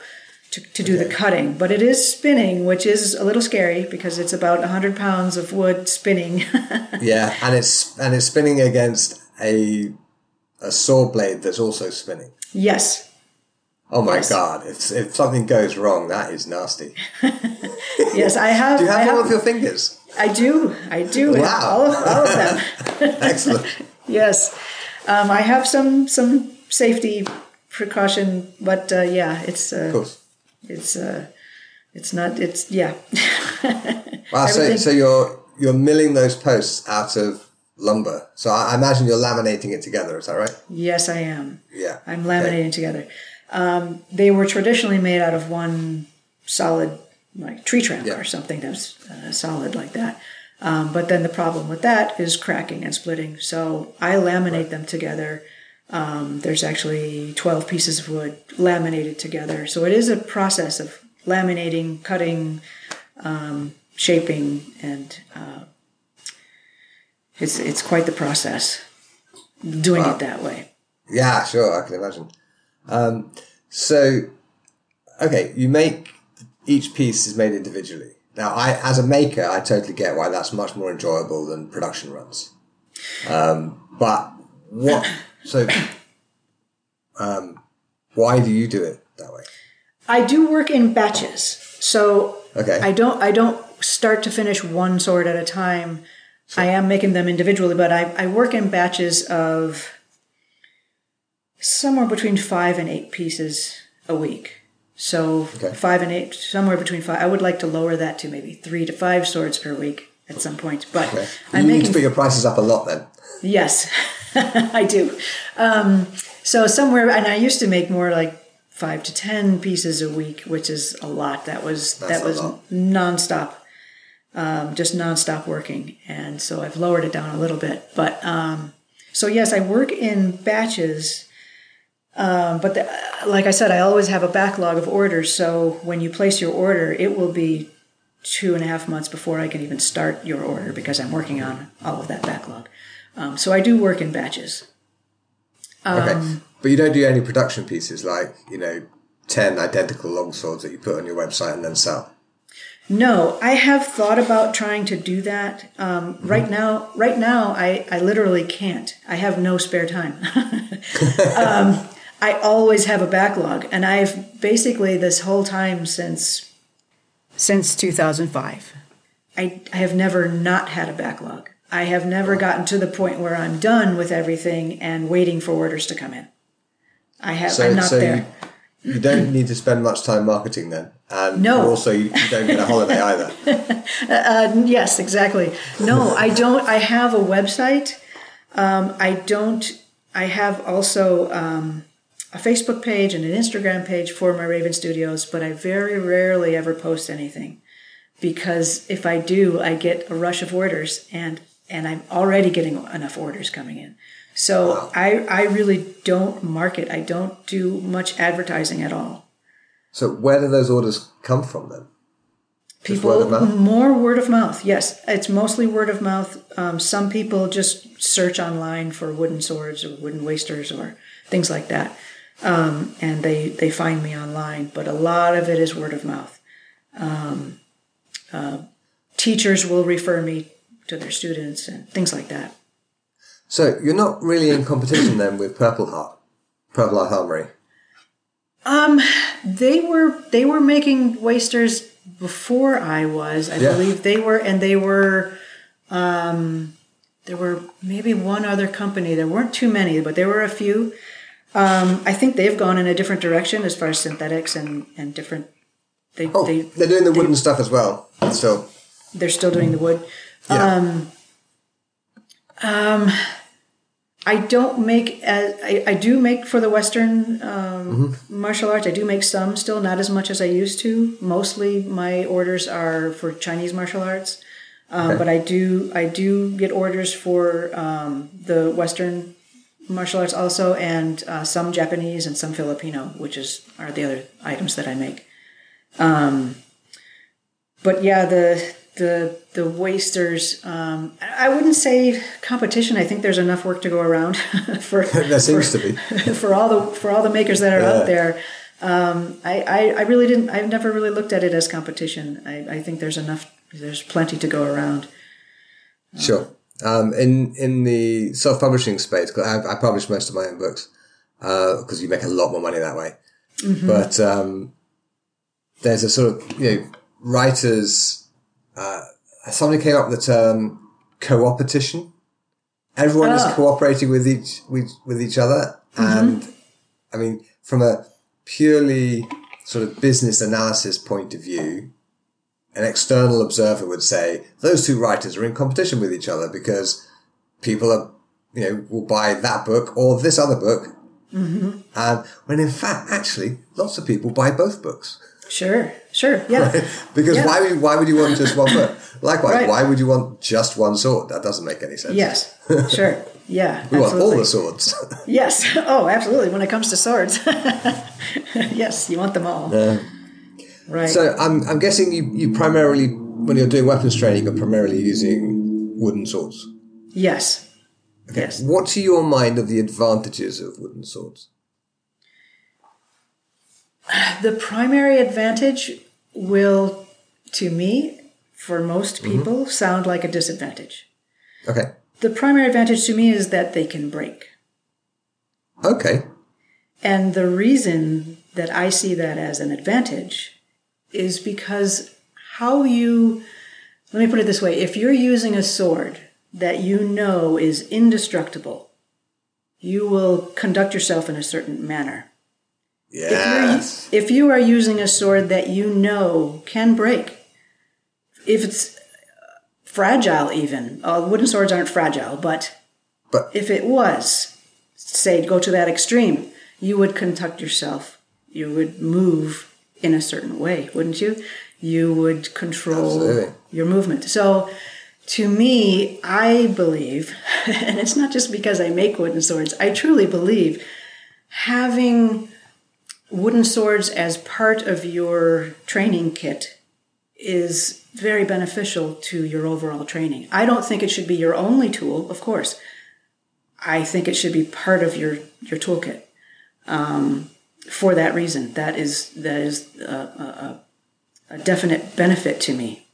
to, to do the cutting. But it is spinning, which is a little scary because it's about 100 pounds of wood spinning. Yeah, and it's and it's spinning against a a saw blade that's also spinning. yes. Oh my Yes. god! If if something goes wrong, that is nasty. Yes, I have. Do you I have all have- of your fingers? I do. I do. Wow. All of, all of them. Excellent. yes. Um, I have some some safety precaution, but uh, yeah, it's uh, Of course. it's uh, it's not. It's yeah. Wow. So so you're you're milling those posts out of lumber. So I, imagine you're laminating it together. Is that right? yes, I am. Yeah. I'm laminating together. Um, they were traditionally made out of one solid, like tree trunk Yeah. or something that's uh, solid like that. Um, but then the problem with that is cracking and splitting. So I laminate them together. Um, there's actually 12 pieces of wood laminated together. So it is a process of laminating, cutting, um, shaping, and uh, it's it's quite the process doing Wow. it that way. Yeah, sure, I can imagine. Um, so, okay, you make each piece is made individually. Now, I as a maker, I totally get why that's much more enjoyable than production runs. Um, but what? So, um, why do you do it that way? I do work in batches, so Okay. I don't I don't start to finish one sword at a time. I am making them individually, but I, I work in batches of somewhere between five and eight pieces a week. So Okay. five and eight, somewhere between five. I would like to lower that to maybe three to five swords per week at some point. But Okay. I'm you need to put your prices up a lot then. Yes, I do. Um, so somewhere, and I used to make more like five to ten pieces a week, which is a lot. That was That's that was lot. nonstop, um, just nonstop working, and so I've lowered it down a little bit. But um, so yes, I work in batches. Um, but the, like I said, I always have a backlog of orders. So when you place your order, it will be two and a half months before I can even start your order because I'm working on all of that backlog. Um, so I do work in batches. Okay. Um, but you don't do any production pieces like, you know, 10 identical longswords that you put on your website and then sell. No, I have thought about trying to do that. Um, Right now, right now, I, I literally can't. I have no spare time. um, I always have a backlog, and I've basically this whole time since since 2005. I, I have never not had a backlog. I have never gotten to the point where I'm done with everything and waiting for orders to come in. I have. So, I'm not so there. You, you don't need to spend much time marketing then. No. also, you, you don't get a holiday either. Uh, yes, exactly. No, I don't. I have a website. Um, I don't. I have also um, a Facebook page and an Instagram page for my Raven Studios, but I very rarely ever post anything because if I do, I get a rush of orders, and and I'm already getting enough orders coming in. So Wow. I I really don't market. I don't do much advertising at all. So, where do those orders come from then? Just people word more word of mouth yes. It's mostly word of mouth. Um, some people just search online for wooden swords or wooden wasters or things like that. Um, and they they find me online but a lot of it is word of mouth. Um, uh, teachers will refer me to their students and things like that. So, you're not really in competition then with Purple Heart, Purple Heart Armory. Um, they were they were making wasters before I was. I Yeah. believe they were, and they were. Um, there were maybe one other company. There weren't too many, but there were a few. Um, I think they've gone in a different direction as far as synthetics and and different. They Oh, they they, are doing the wooden stuff as well. Still. they're still doing the wood. Yeah. I don't make as I, I do make for the Western um, martial arts. I do make some still, not as much as I used to. Mostly my orders are for Chinese martial arts, um, Okay. but I do I do get orders for um, the Western martial arts also, and uh, some Japanese and some Filipino, which is are the other items that I make. Um, but yeah, the the the wasters. Um, I wouldn't say competition. I think there's enough work to go around for there seems to be. for all the for all the makers that are Yeah. out there. Um, I, I, I really didn't. I've never really looked at it as competition. I, I think there's enough. There's plenty to go around. Sure. Um, in in the self publishing space, because I, I publish most of my own books, because uh, you make a lot more money that way. Mm-hmm. But um, there's a sort of you know writers. Uh, somebody came up with the term co-opetition. Everyone oh. is cooperating with each with, with each other, mm-hmm. and I mean, from a purely sort of business analysis point of view, an external observer would say those two writers are in competition with each other because people are, you know, will buy that book or this other book. Mm-hmm. And when in fact, actually, lots of people buy both books. Sure, sure, yeah. Right? Because yeah. why would why would you want just one book? Likewise, right. why would you want just one sword? That doesn't make any sense. Yes, sure, yeah. we absolutely. want all the swords. yes. Oh, absolutely. When it comes to swords, yes, you want them all. Yeah. Right. So I'm I'm guessing you you primarily when you're doing weapons training, you're primarily using wooden swords. Yes. Okay. Yes. What to your mind are the advantages of wooden swords? The primary advantage will, to me, for most mm-hmm. people, mm-hmm. sound like a disadvantage. Okay. The primary advantage to me is that they can break. Okay. And the reason that I see that as an advantage is because how you, let me put it this way if you're using a sword that you know is indestructible, you will conduct yourself in a certain manner. Yes. If, if you are using a sword that you know can break, if it's fragile, even uh, wooden swords aren't fragile, but but if it was, say, go to that extreme, you would conduct yourself. You would move in a certain way, wouldn't you? You would control Absolutely. your movement. So, to me, I believe, and it's not just because I make wooden swords, I truly believe having wooden swords as part of your training kit is very beneficial to your overall training. I don't think it should be your only tool, of course. I think it should be part of your your toolkit. Um, for that reason, that is that is a, a, a definite benefit to me.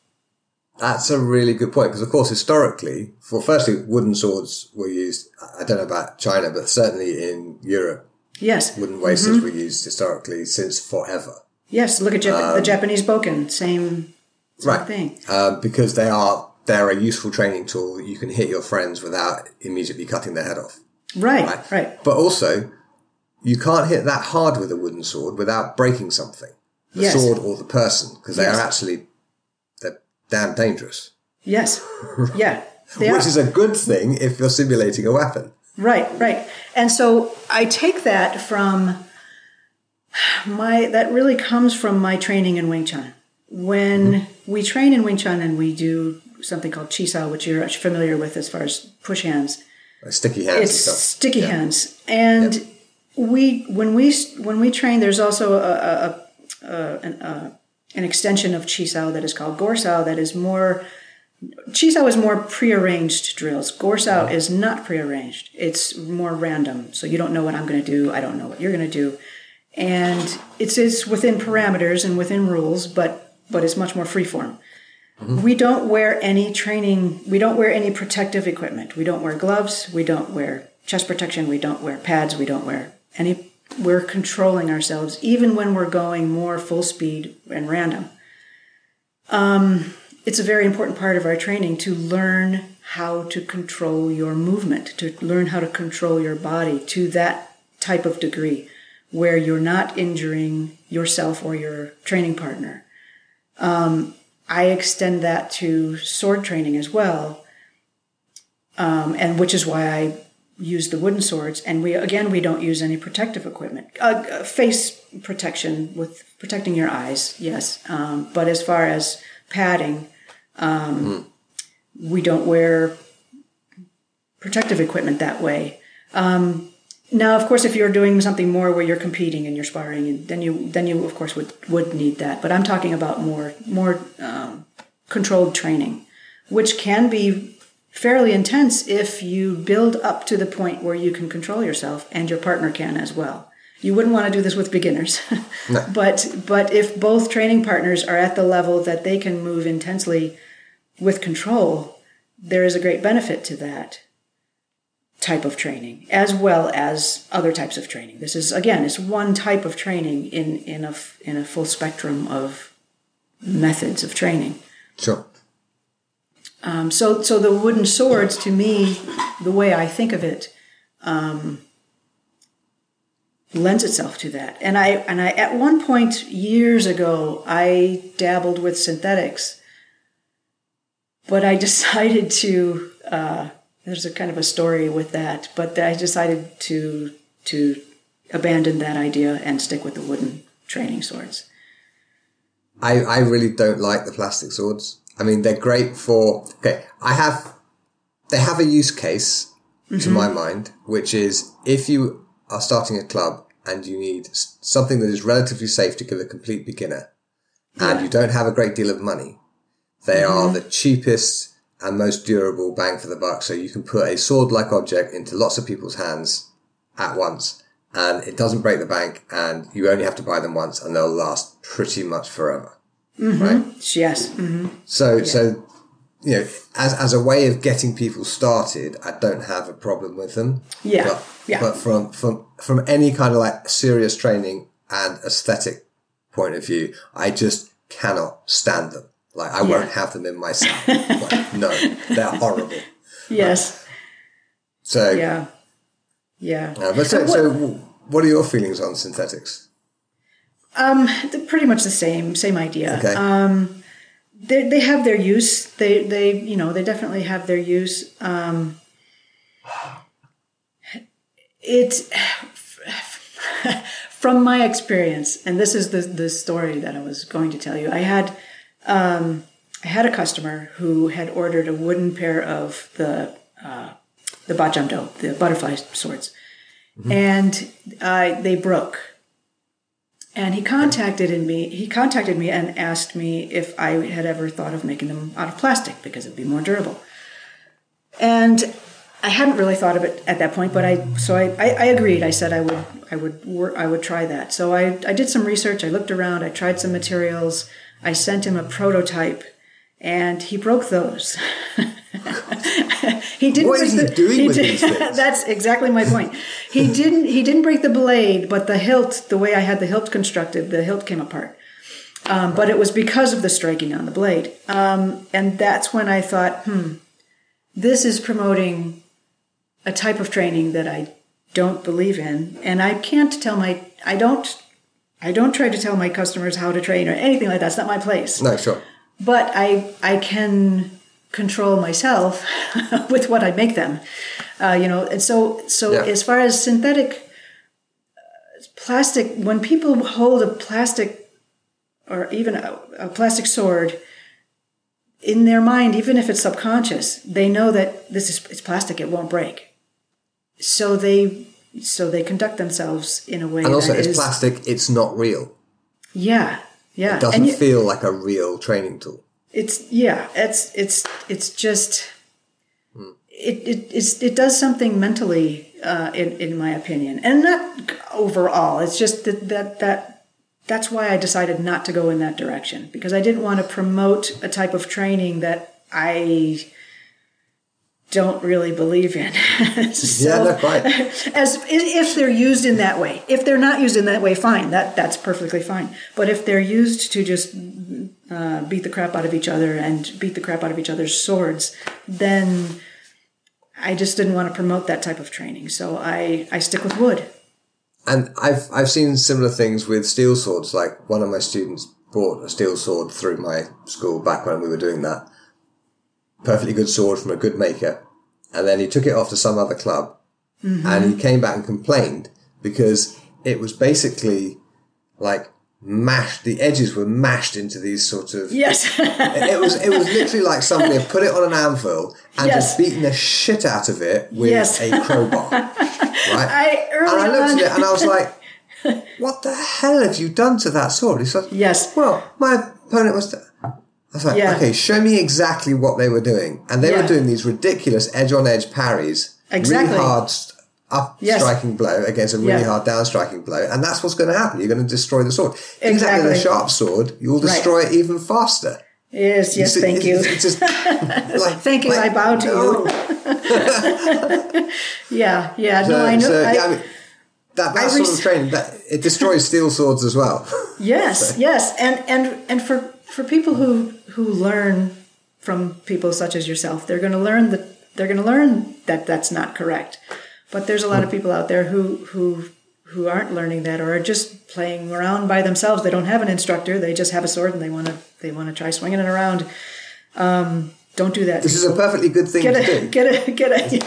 That's a really good point because, of course, historically, for firstly, wooden swords were used. I don't know about China, but certainly in Europe, Yes. Wooden wasters mm-hmm. were used historically since forever. Yes, look at Jap- um, the Japanese bokken, same, same right. thing. Um, because they are they're a useful training tool. You can hit your friends without immediately cutting their head off. Right, right. right. But also, you can't hit that hard with a wooden sword without breaking something, the yes. sword or the person, because they yes. are actually they're damn dangerous. Yes. Yeah. Which are. is a good thing if you're simulating a weapon. Right, right. And so I take that from my, that really comes from my training in Wing Chun. When mm-hmm. we train in Wing Chun and we do something called Chi Sao, which you're familiar with as far as push hands. Sticky hands. It's sticky yeah. hands. And yep. we, when we, when we train, there's also a, a, a, an, an extension of Chi Sao that is called Gor Sao that is more Chi Sao is more prearranged drills. Gor Sao is not prearranged. It's more random. So you don't know what I'm going to do. I don't know what you're going to do. And it's, it's within parameters and within rules, but, but it's much more freeform. Mm-hmm. We don't wear any training, we don't wear any protective equipment. We don't wear gloves. We don't wear chest protection. We don't wear pads. We don't wear any, we're controlling ourselves even when we're going more full speed and random. Um, it's a very important part of our training to learn how to control your movement, to learn how to control your body to that type of degree where you're not injuring yourself or your training partner. Um, I extend that to sword training as well, um, and which is why I use the wooden swords. And we again, we don't use any protective equipment. Uh, uh face protection with protecting your eyes, yes. Um, but as far as padding, um, mm. We don't wear protective equipment that way. Um, now, of course, if you're doing something more where you're competing and you're sparring, then you then you of course would would need that. But I'm talking about more more um, controlled training, which can be fairly intense if you build up to the point where you can control yourself and your partner can as well. You wouldn't want to do this with beginners. No. but but if both training partners are at the level that they can move intensely with control, there is a great benefit to that type of training as well as other types of training. This is again, it's one type of training in in a in a full spectrum of methods of training. Sure. Um, so, so the wooden swords, to me, the way I think of it, um, lends itself to that. And I, and I, at one point years ago, I dabbled with synthetics, but I decided to. Uh, there's a kind of a story with that, but I decided to to abandon that idea and stick with the wooden training swords. I, I really don't like the plastic swords. I mean, they're great for, okay, I have, they have a use case to my mind, which is if you are starting a club and you need something that is relatively safe to give a complete beginner and you don't have a great deal of money, they are the cheapest and most durable bang for the buck. So you can put a sword like object into lots of people's hands at once and it doesn't break the bank and you only have to buy them once and they'll last pretty much forever. Right? Yes. mhm. So, so, you know, as, as a way of getting people started, I don't have a problem with them. Yeah, But, yeah. but from, from, from any kind of like serious training and aesthetic point of view, I just cannot stand them. Like, I won't have them in my set. Like, no, they're horrible. Yes. So, Yeah. Yeah. uh, but so, so, what are your feelings on synthetics? Um, pretty much the same, same idea. Okay. Um, they they have their use. They they you know they definitely have their use. Um, it from my experience, and this is the the story that I was going to tell you. I had um, I had a customer who had ordered a wooden pair of the uh, the Bot Jaam Do, the butterfly swords, and uh, they broke and he contacted me he contacted me and asked me if i had ever thought of making them out of plastic because it'd be more durable. And i hadn't really thought of it at that point but i so i, I, I agreed. I said i would i would work i would try that. So I, I did some research. I looked around. I tried some materials. I sent him a prototype and he broke those. He didn't What break is he the- doing he with did- these things? that's exactly my point. He didn't he didn't break the blade but the hilt the way i had the hilt constructed the hilt came apart. Um, but it was because of the striking on the blade. Um, and that's when i thought hmm this is promoting a type of training that i don't believe in. And i can't tell my i don't i don't try to tell my customers how to train or anything like that. It's not my place. No, sure. But I I can control myself with what I make them, uh, you know. And so so Yeah. as far as synthetic uh, plastic, when people hold a plastic or even a, a plastic sword in their mind, even if it's subconscious, they know that this is it's plastic; it won't break. So they so they conduct themselves in a way And also, it's is- plastic, it's not real. Yeah, yeah. It doesn't you- feel like a real training tool. it's yeah it's it's it's just it, it it's, it does something mentally uh, in in my opinion and not overall it's just that that that that's why I decided not to go in that direction because I didn't want to promote a type of training that I don't really believe in. So- Yeah, no, quite. as if they're used in that way. If they're not used in that way, fine. That that's perfectly fine. But if they're used to just uh, beat the crap out of each other and beat the crap out of each other's swords, then I just didn't want to promote that type of training. So I I stick with wood. And I've I've seen similar things with steel swords. Like one of my students bought a steel sword through my school back when we were doing that. Perfectly good sword from a good maker, and then he took it off to some other club, mm-hmm. and he came back and complained because it was basically like mashed. The edges were mashed into these sort of. Yes. It was it was literally like somebody had put it on an anvil and Yes. just beaten the shit out of it with Yes. a crowbar. Right? I and I looked on- at it and I was like, "What the hell have you done to that sword?" He said, Yes. Well, my opponent was." I was like, Yeah. "Okay, show me exactly what they were doing." And they Yeah. were doing these ridiculous edge-on-edge parries, Exactly. really hard up Yes. striking blow against a really Yeah. hard down striking blow, and that's what's going to happen. You're going to destroy the sword. Exactly. Exactly. The sharp sword, you'll destroy it even faster. Yes, yes, It's- thank it's- you. It's just, like, Thank you, I bow to you. Yeah, yeah. So, no, I know. so, I- yeah, I mean, that, that I sort rec- of training, that, it destroys steel swords as well. Yes, yes, and and and for for people who who learn from people such as yourself, they're going to learn that they're going to learn that that's not correct. But there's a lot of people out there who who who aren't learning that or are just playing around by themselves. They don't have an instructor. They just have a sword and they want to they want to try swinging it around. Um, don't do that. This is a perfectly good thing get to it, do. get it, get it,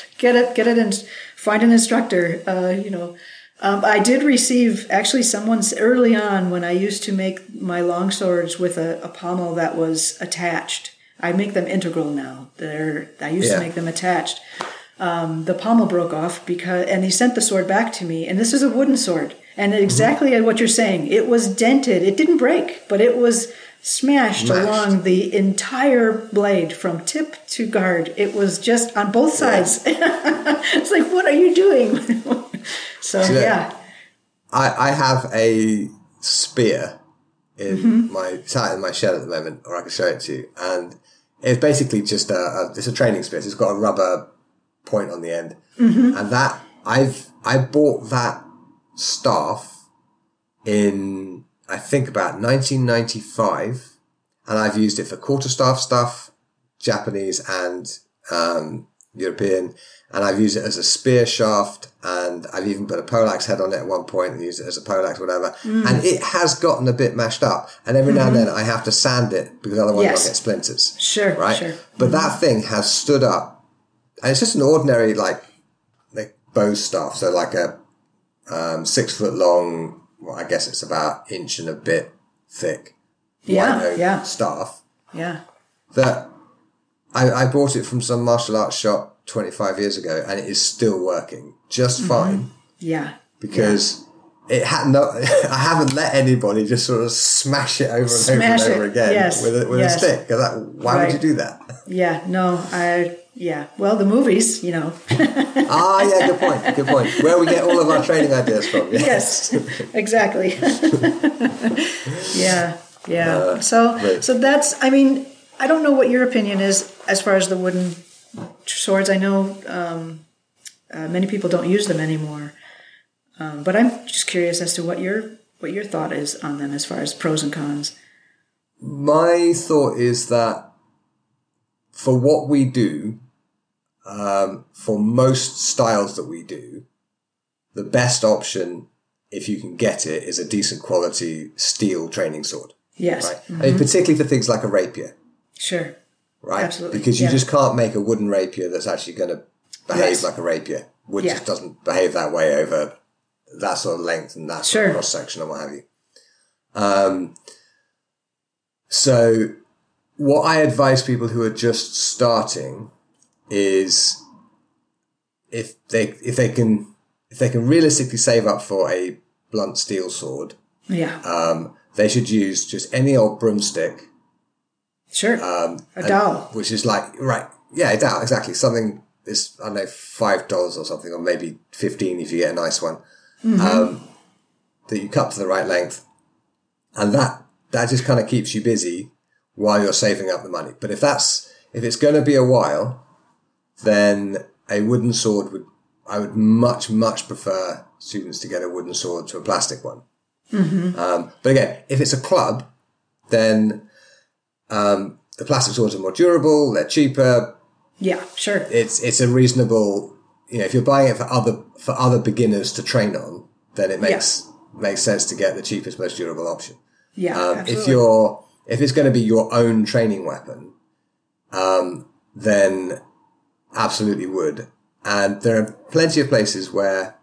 get it, get it, and find an instructor. Uh, you know, um, I did receive actually someone's early on when I used to make my long swords with a, a pommel that was attached. I make them integral now. They're I used Yeah. to make them attached. Um, the pommel broke off because, and he sent the sword back to me. And this is a wooden sword, and exactly what you're saying. It was dented. It didn't break, but it was smashed Smashed. along the entire blade from tip to guard. It was just on both sides. it's like, what are you doing? so that- yeah, I, I have a spear in Mm-hmm. my out in my shed at the moment, or I can show it to you. And it's basically just a, a it's a training spear. It's got a rubber point on the end, Mm-hmm. and that I've I bought that staff in I think about 1995, and I've used it for quarterstaff stuff, Japanese and um, European, and I've used it as a spear shaft, and I've even put a poleaxe head on it at one point and used it as a poleaxe, whatever. Mm. And it has gotten a bit mashed up, and every now and mm-hmm. then I have to sand it because otherwise Yes. I'll get splinters. sure, Right, sure. but that mm-hmm. thing has stood up, and it's just an ordinary like like bow staff, so like a um, six foot long. Well, I guess it's about inch and a bit thick. Yeah, yeah. staff Yeah, that I, I bought it from some martial arts shop 25 years ago and it is still working just Mm-hmm. fine yeah. because it had no I haven't let anybody just sort of smash it over and Smash over and over again yes, with a, with yes. a stick that, why Right. would you do that Yeah, no, I yeah. Well, the movies, you know. ah yeah good point good point where we get all of our training ideas from yes, exactly. yeah, yeah. Uh, so, right. so that's. I mean, I don't know what your opinion is as far as the wooden swords. I know um, uh, many people don't use them anymore, um, but I'm just curious as to what your what your thought is on them as far as pros and cons. my thought is that for what we do, um, for most styles that we do, the best option, if you can get it, is a decent quality steel training sword. Yes, Right. I mean, particularly for things like a rapier, sure. Right? Absolutely, Because you yeah. just can't make a wooden rapier that's actually going to behave Yes. like a rapier. Wood Yeah. just doesn't behave that way over that sort of length and that sort of cross section and what have you. Um, so what I advise people who are just starting is if they if they can if they can realistically save up for a blunt steel sword, Yeah, um, they should use just any old broomstick sure. um, a doll. which is like right, yeah, a out exactly something. Is I don't know five dollars or something, or maybe fifteen if you get a nice one. Um, that you cut to the right length, and that that just kind of keeps you busy while you're saving up the money. But if that's if it's going to be a while, then a wooden sword would I would much much prefer students to get a wooden sword to a plastic one. Um, but again, if it's a club, then um, the plastic swords are more durable, they're cheaper. Yeah, sure. It's it's a reasonable. You know, if you're buying it for other for other beginners to train on, then it makes makes sense to get the cheapest, most durable option. Yeah, Um, if you're if it's going to be your own training weapon, um, then absolutely would. And there are plenty of places where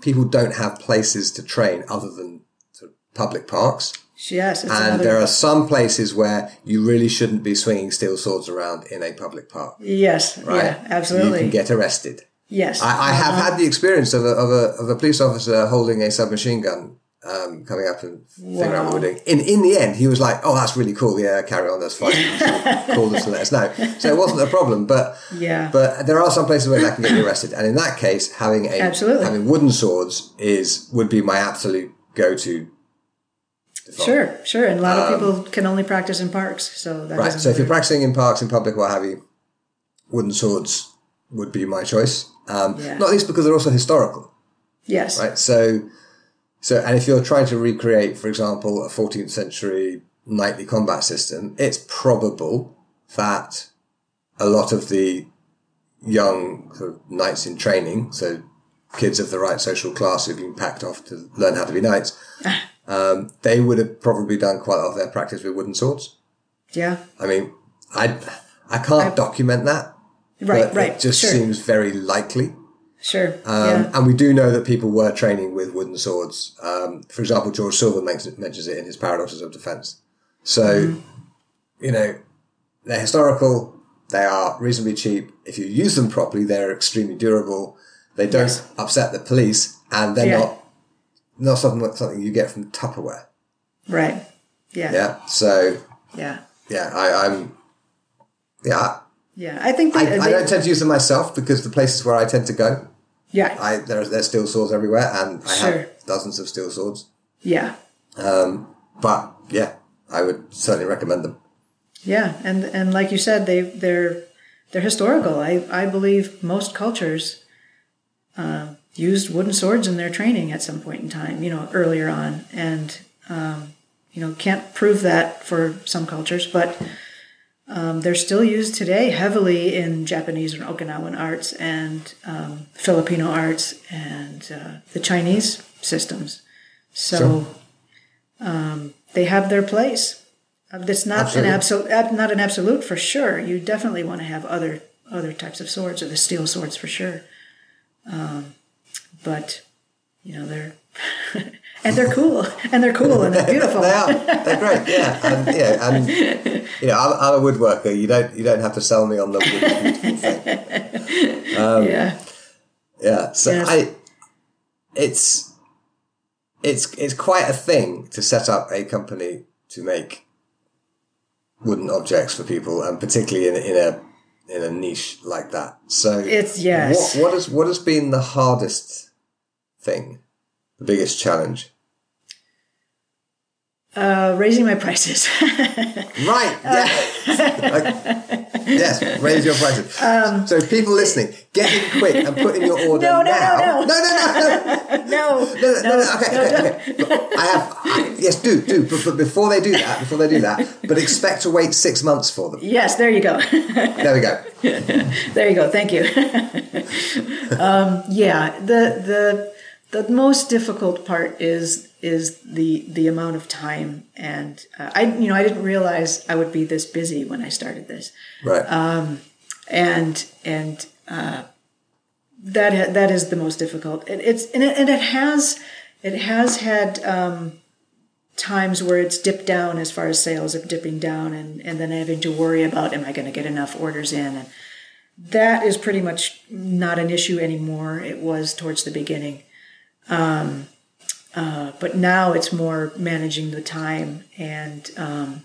people don't have places to train other than sort of public parks. Yes, And there are some places where you really shouldn't be swinging steel swords around in a public park. yes, Right? yeah, absolutely. You can get arrested. yes, I, I have had the experience of a, of a, of a police officer holding a submachine gun um, coming up and figuring out what we're doing. In in the end, he was like, "Oh, that's really cool. Yeah, carry on. That's fine. call us and let us know." So it wasn't a problem. But Yeah. but there are some places where that can get you arrested, and in that case, having a Absolutely. having wooden swords is would be my absolute go to. Sure, sure. And a lot of people can only practice in parks, so that Um, Right. So if you're practicing in parks, in public, what have you, wooden swords would be my choice. Um, Yeah. Not least because they're also historical. yes, right? So, so, and if you're trying to recreate, for example, a 14th century knightly combat system, it's probable that a lot of the young sort of knights in training, so kids of the right social class who've been packed off to learn how to be knights, um, they would have probably done quite a lot of their practice with wooden swords. yeah, I mean, I, I can't document that. right, but right. It just sure, seems very likely. sure. Um, yeah, And we do know that people were training with wooden swords. Um, for example, George Silver makes, mentions it in his Paradoxes of Defense. So, Mm-hmm. you know, they're historical. They are reasonably cheap. If you use them properly, they're extremely durable. They don't Yes. upset the police, and they're Yeah. not not something something you get from Tupperware. right. Yeah, yeah. So yeah. yeah, I, I'm yeah. Yeah, I think I, they, I don't tend to use them myself because the places where I tend to go, yeah, I there are, there's steel swords everywhere, and I Sure. have dozens of steel swords. yeah, Um, But yeah, I would certainly recommend them. yeah. And and like you said, they they're they're historical. I I believe most cultures uh, used wooden swords in their training at some point in time. You know, earlier on, and um, you know can't prove that for some cultures, but. Um, they're still used today heavily in Japanese and Okinawan arts and um, Filipino arts and uh, the Chinese systems. So um, they have their place. Uh, That's not Absolutely. an absolute, not an absolute for sure. You definitely want to have other other types of swords, or the steel swords for sure. Um, but you know they're and they're cool and they're cool and they're beautiful. They are. They're great. Yeah, and yeah, and you know, I'm, I'm a woodworker. You don't you don't have to sell me on the wood beautiful thing. Um, yeah, Yeah. So Yes. I, it's it's it's quite a thing to set up a company to make wooden objects for people, and particularly in in a in a niche like that. So It's- yes. What what has what has been the hardest thing, the biggest challenge? uh, raising my prices. Right. Yes. Yes. Raise your prices. so people listening, get in quick and put in your order Um, No, no, now. no, no, no, no, no. no, No, no, no, no, okay, okay, okay. I have, I, yes, do, do, but, but before they do that, before they do that, but expect to wait six months for them. Yes, there you go. There we go. there you go. Thank you. um, yeah, the the the most difficult part is is the the amount of time, and uh, I you know I didn't realize I would be this busy when I started this, Right. and and uh, that that is the most difficult. It, it's and it, and it has it has had um, times where it's dipped down as far as sales of dipping down, and and then having to worry about am I going to get enough orders in, and that is pretty much not an issue anymore. It was towards the beginning. Um, uh, but now it's more managing the time and um,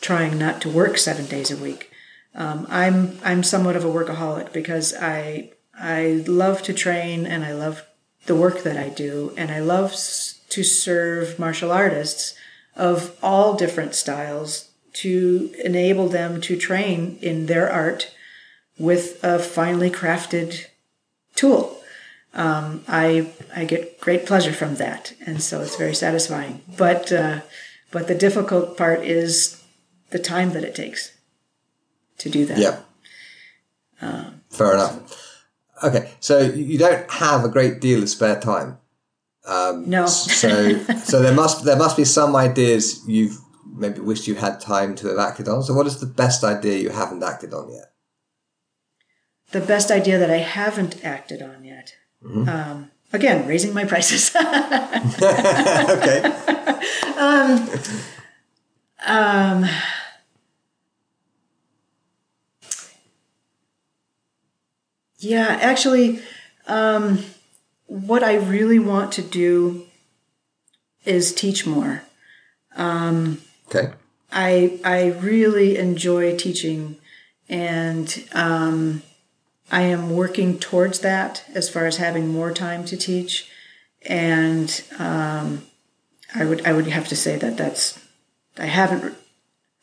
trying not to work seven days a week. Um, I'm I'm somewhat of a workaholic because I I love to train and I love the work that I do and I love s- to serve martial artists of all different styles to enable them to train in their art with a finely crafted tool. Um, I I get great pleasure from that, and so it's very satisfying. But uh, but the difficult part is the time that it takes to do that. yeah. Fair enough. Okay, so you don't have a great deal of spare time. No, So, so there must there must be some ideas you've maybe wished you had time to have acted on. So, what is the best idea you haven't acted on yet? the best idea that I haven't acted on yet. Um, again, raising my prices. okay. Yeah, actually, um, what I really want to do is teach more. Okay. I I really enjoy teaching, and um, I am working towards that as far as having more time to teach. And um, I would I would have to say that that's I haven't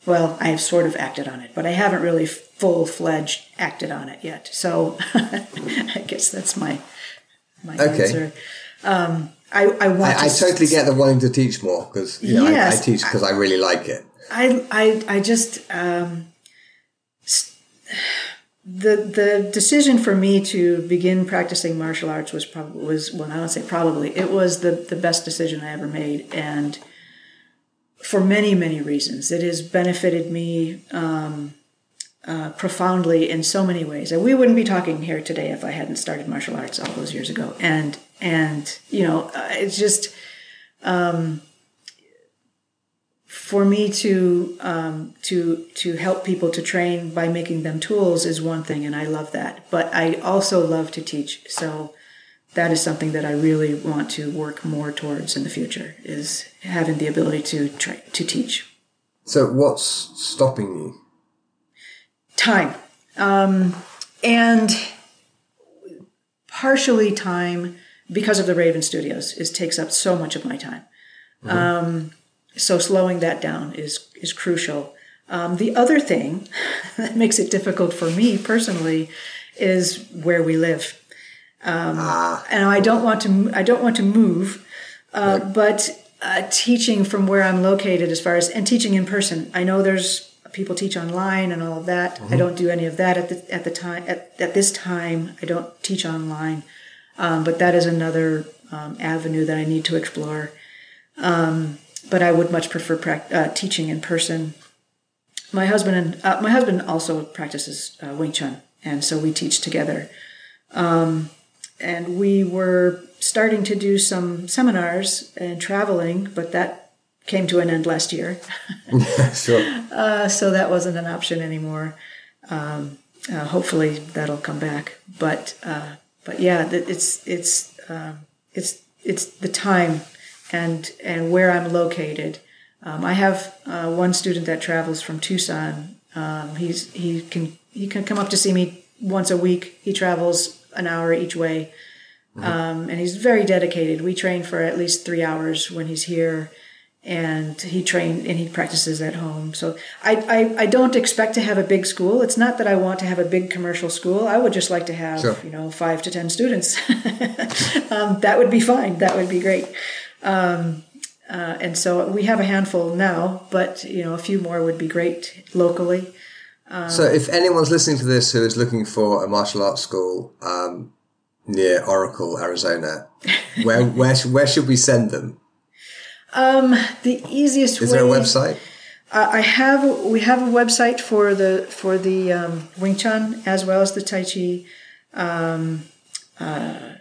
well I have sort of acted on it, but I haven't really full fledged acted on it yet. So I guess that's my my Okay. answer. Um, I I want I, I to totally get the wanting to teach more because you know I, I teach because I really like it. I I I just um, s- the the decision for me to begin practicing martial arts was probably was well I don't say probably it was the the best decision I ever made. And for many many reasons it has benefited me um, uh, profoundly in so many ways. And we wouldn't be talking here today if I hadn't started martial arts all those years ago. And and you know uh, it's just for me to um, to to help people to train by making them tools is one thing, and I love that. But I also love to teach, so that is something that I really want to work more towards in the future. Is having the ability to tra- to teach. So what's stopping you? Time, um, and partially time because of the Raven Studios is takes up so much of my time. Um, so slowing that down is is crucial. Um, the other thing that makes it difficult for me personally is where we live, um, and I don't want to I don't want to move, uh, but uh, teaching from where I'm located, as far as and teaching in person, I know there's people teach online and all of that. I don't do any of that at the at the time at, at this time. I don't teach online, um, but that is another um, avenue that I need to explore but I would much prefer prac- uh, teaching in person. My husband and uh, my husband also practices uh, Wing Chun, and so we teach together. Um, and we were starting to do some seminars and traveling, but that came to an end last year, sure. uh, so that wasn't an option anymore. Um, uh, hopefully, that'll come back. But uh, but yeah, it's it's um, it's it's the time and and where I'm located. Um, I have uh, one student that travels from Tucson. Um, he's he can he can come up to see me once a week. He travels an hour each way, um, and he's very dedicated. We train for at least three hours when he's here, and he train and he practices at home. So I, I I don't expect to have a big school. It's not that I want to have a big commercial school. I would just like to have Sure. you know five to ten students. um, that would be fine. That would be great. Um, uh, and so we have a handful now, but you know a few more would be great locally. So if anyone's listening to this who is looking for a martial arts school um, near Oracle, Arizona, where where where should we send them? Um, the easiest way Is way. there a website? Uh, I have we have a website for the for the um, Wing Chun as well as the Tai Chi. Um, uh,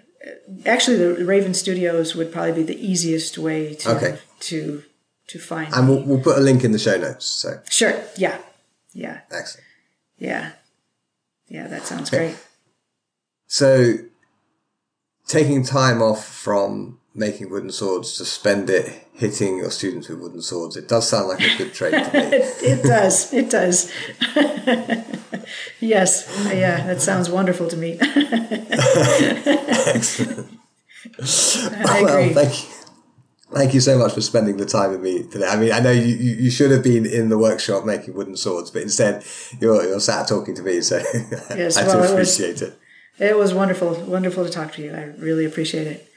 actually, the Raven Studios would probably be the easiest way to Okay. to to find. And we'll, we'll put a link in the show notes. So sure. Yeah. Yeah. excellent. Yeah. Yeah. That sounds great. So taking time off from making wooden swords to spend it hitting your students with wooden swords, it does sound like a good trade to me. It does. It does. yes. Yeah. That sounds wonderful to me. I well, thank you. Thank you so much for spending the time with me today. I mean, I know you, you, should have been in the workshop making wooden swords, but instead you're, you're sat talking to me, so Yes, I well, do it was- appreciate it. It was wonderful. Wonderful to talk to you. I really appreciate it.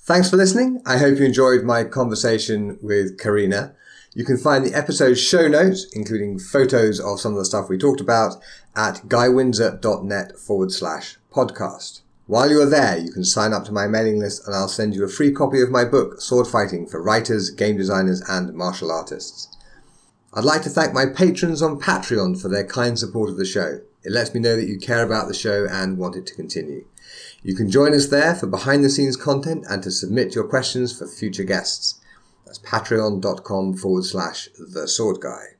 Thanks for listening. I hope you enjoyed my conversation with Carina. You can find the episode show notes, including photos of some of the stuff we talked about, at guywindsor.net forward slash podcast. While you're there, you can sign up to my mailing list and I'll send you a free copy of my book, Sword Fighting for Writers, Game Designers, and Martial Artists. I'd like to thank my patrons on Patreon for their kind support of the show. It lets me know that you care about the show and want it to continue. You can join us there for behind the scenes content and to submit your questions for future guests. That's patreon.com forward slash the sword guy.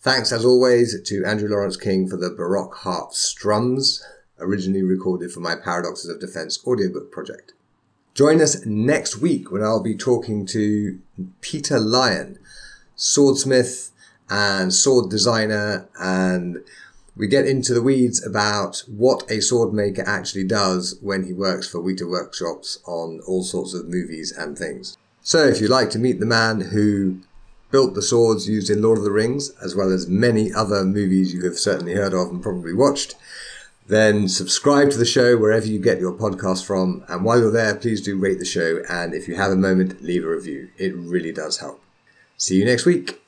Thanks as always to Andrew Lawrence King for the Baroque Harp strums, originally recorded for my Paradoxes of Defense audiobook project. Join us next week when I'll be talking to Peter Lyon, swordsmith and sword designer, and we get into the weeds about what a sword maker actually does when he works for Weta Workshops on all sorts of movies and things. So if you'd like to meet the man who built the swords used in Lord of the Rings, as well as many other movies you have certainly heard of and probably watched, then subscribe to the show wherever you get your podcast from. And while you're there, please do rate the show. And if you have a moment, leave a review. It really does help. See you next week.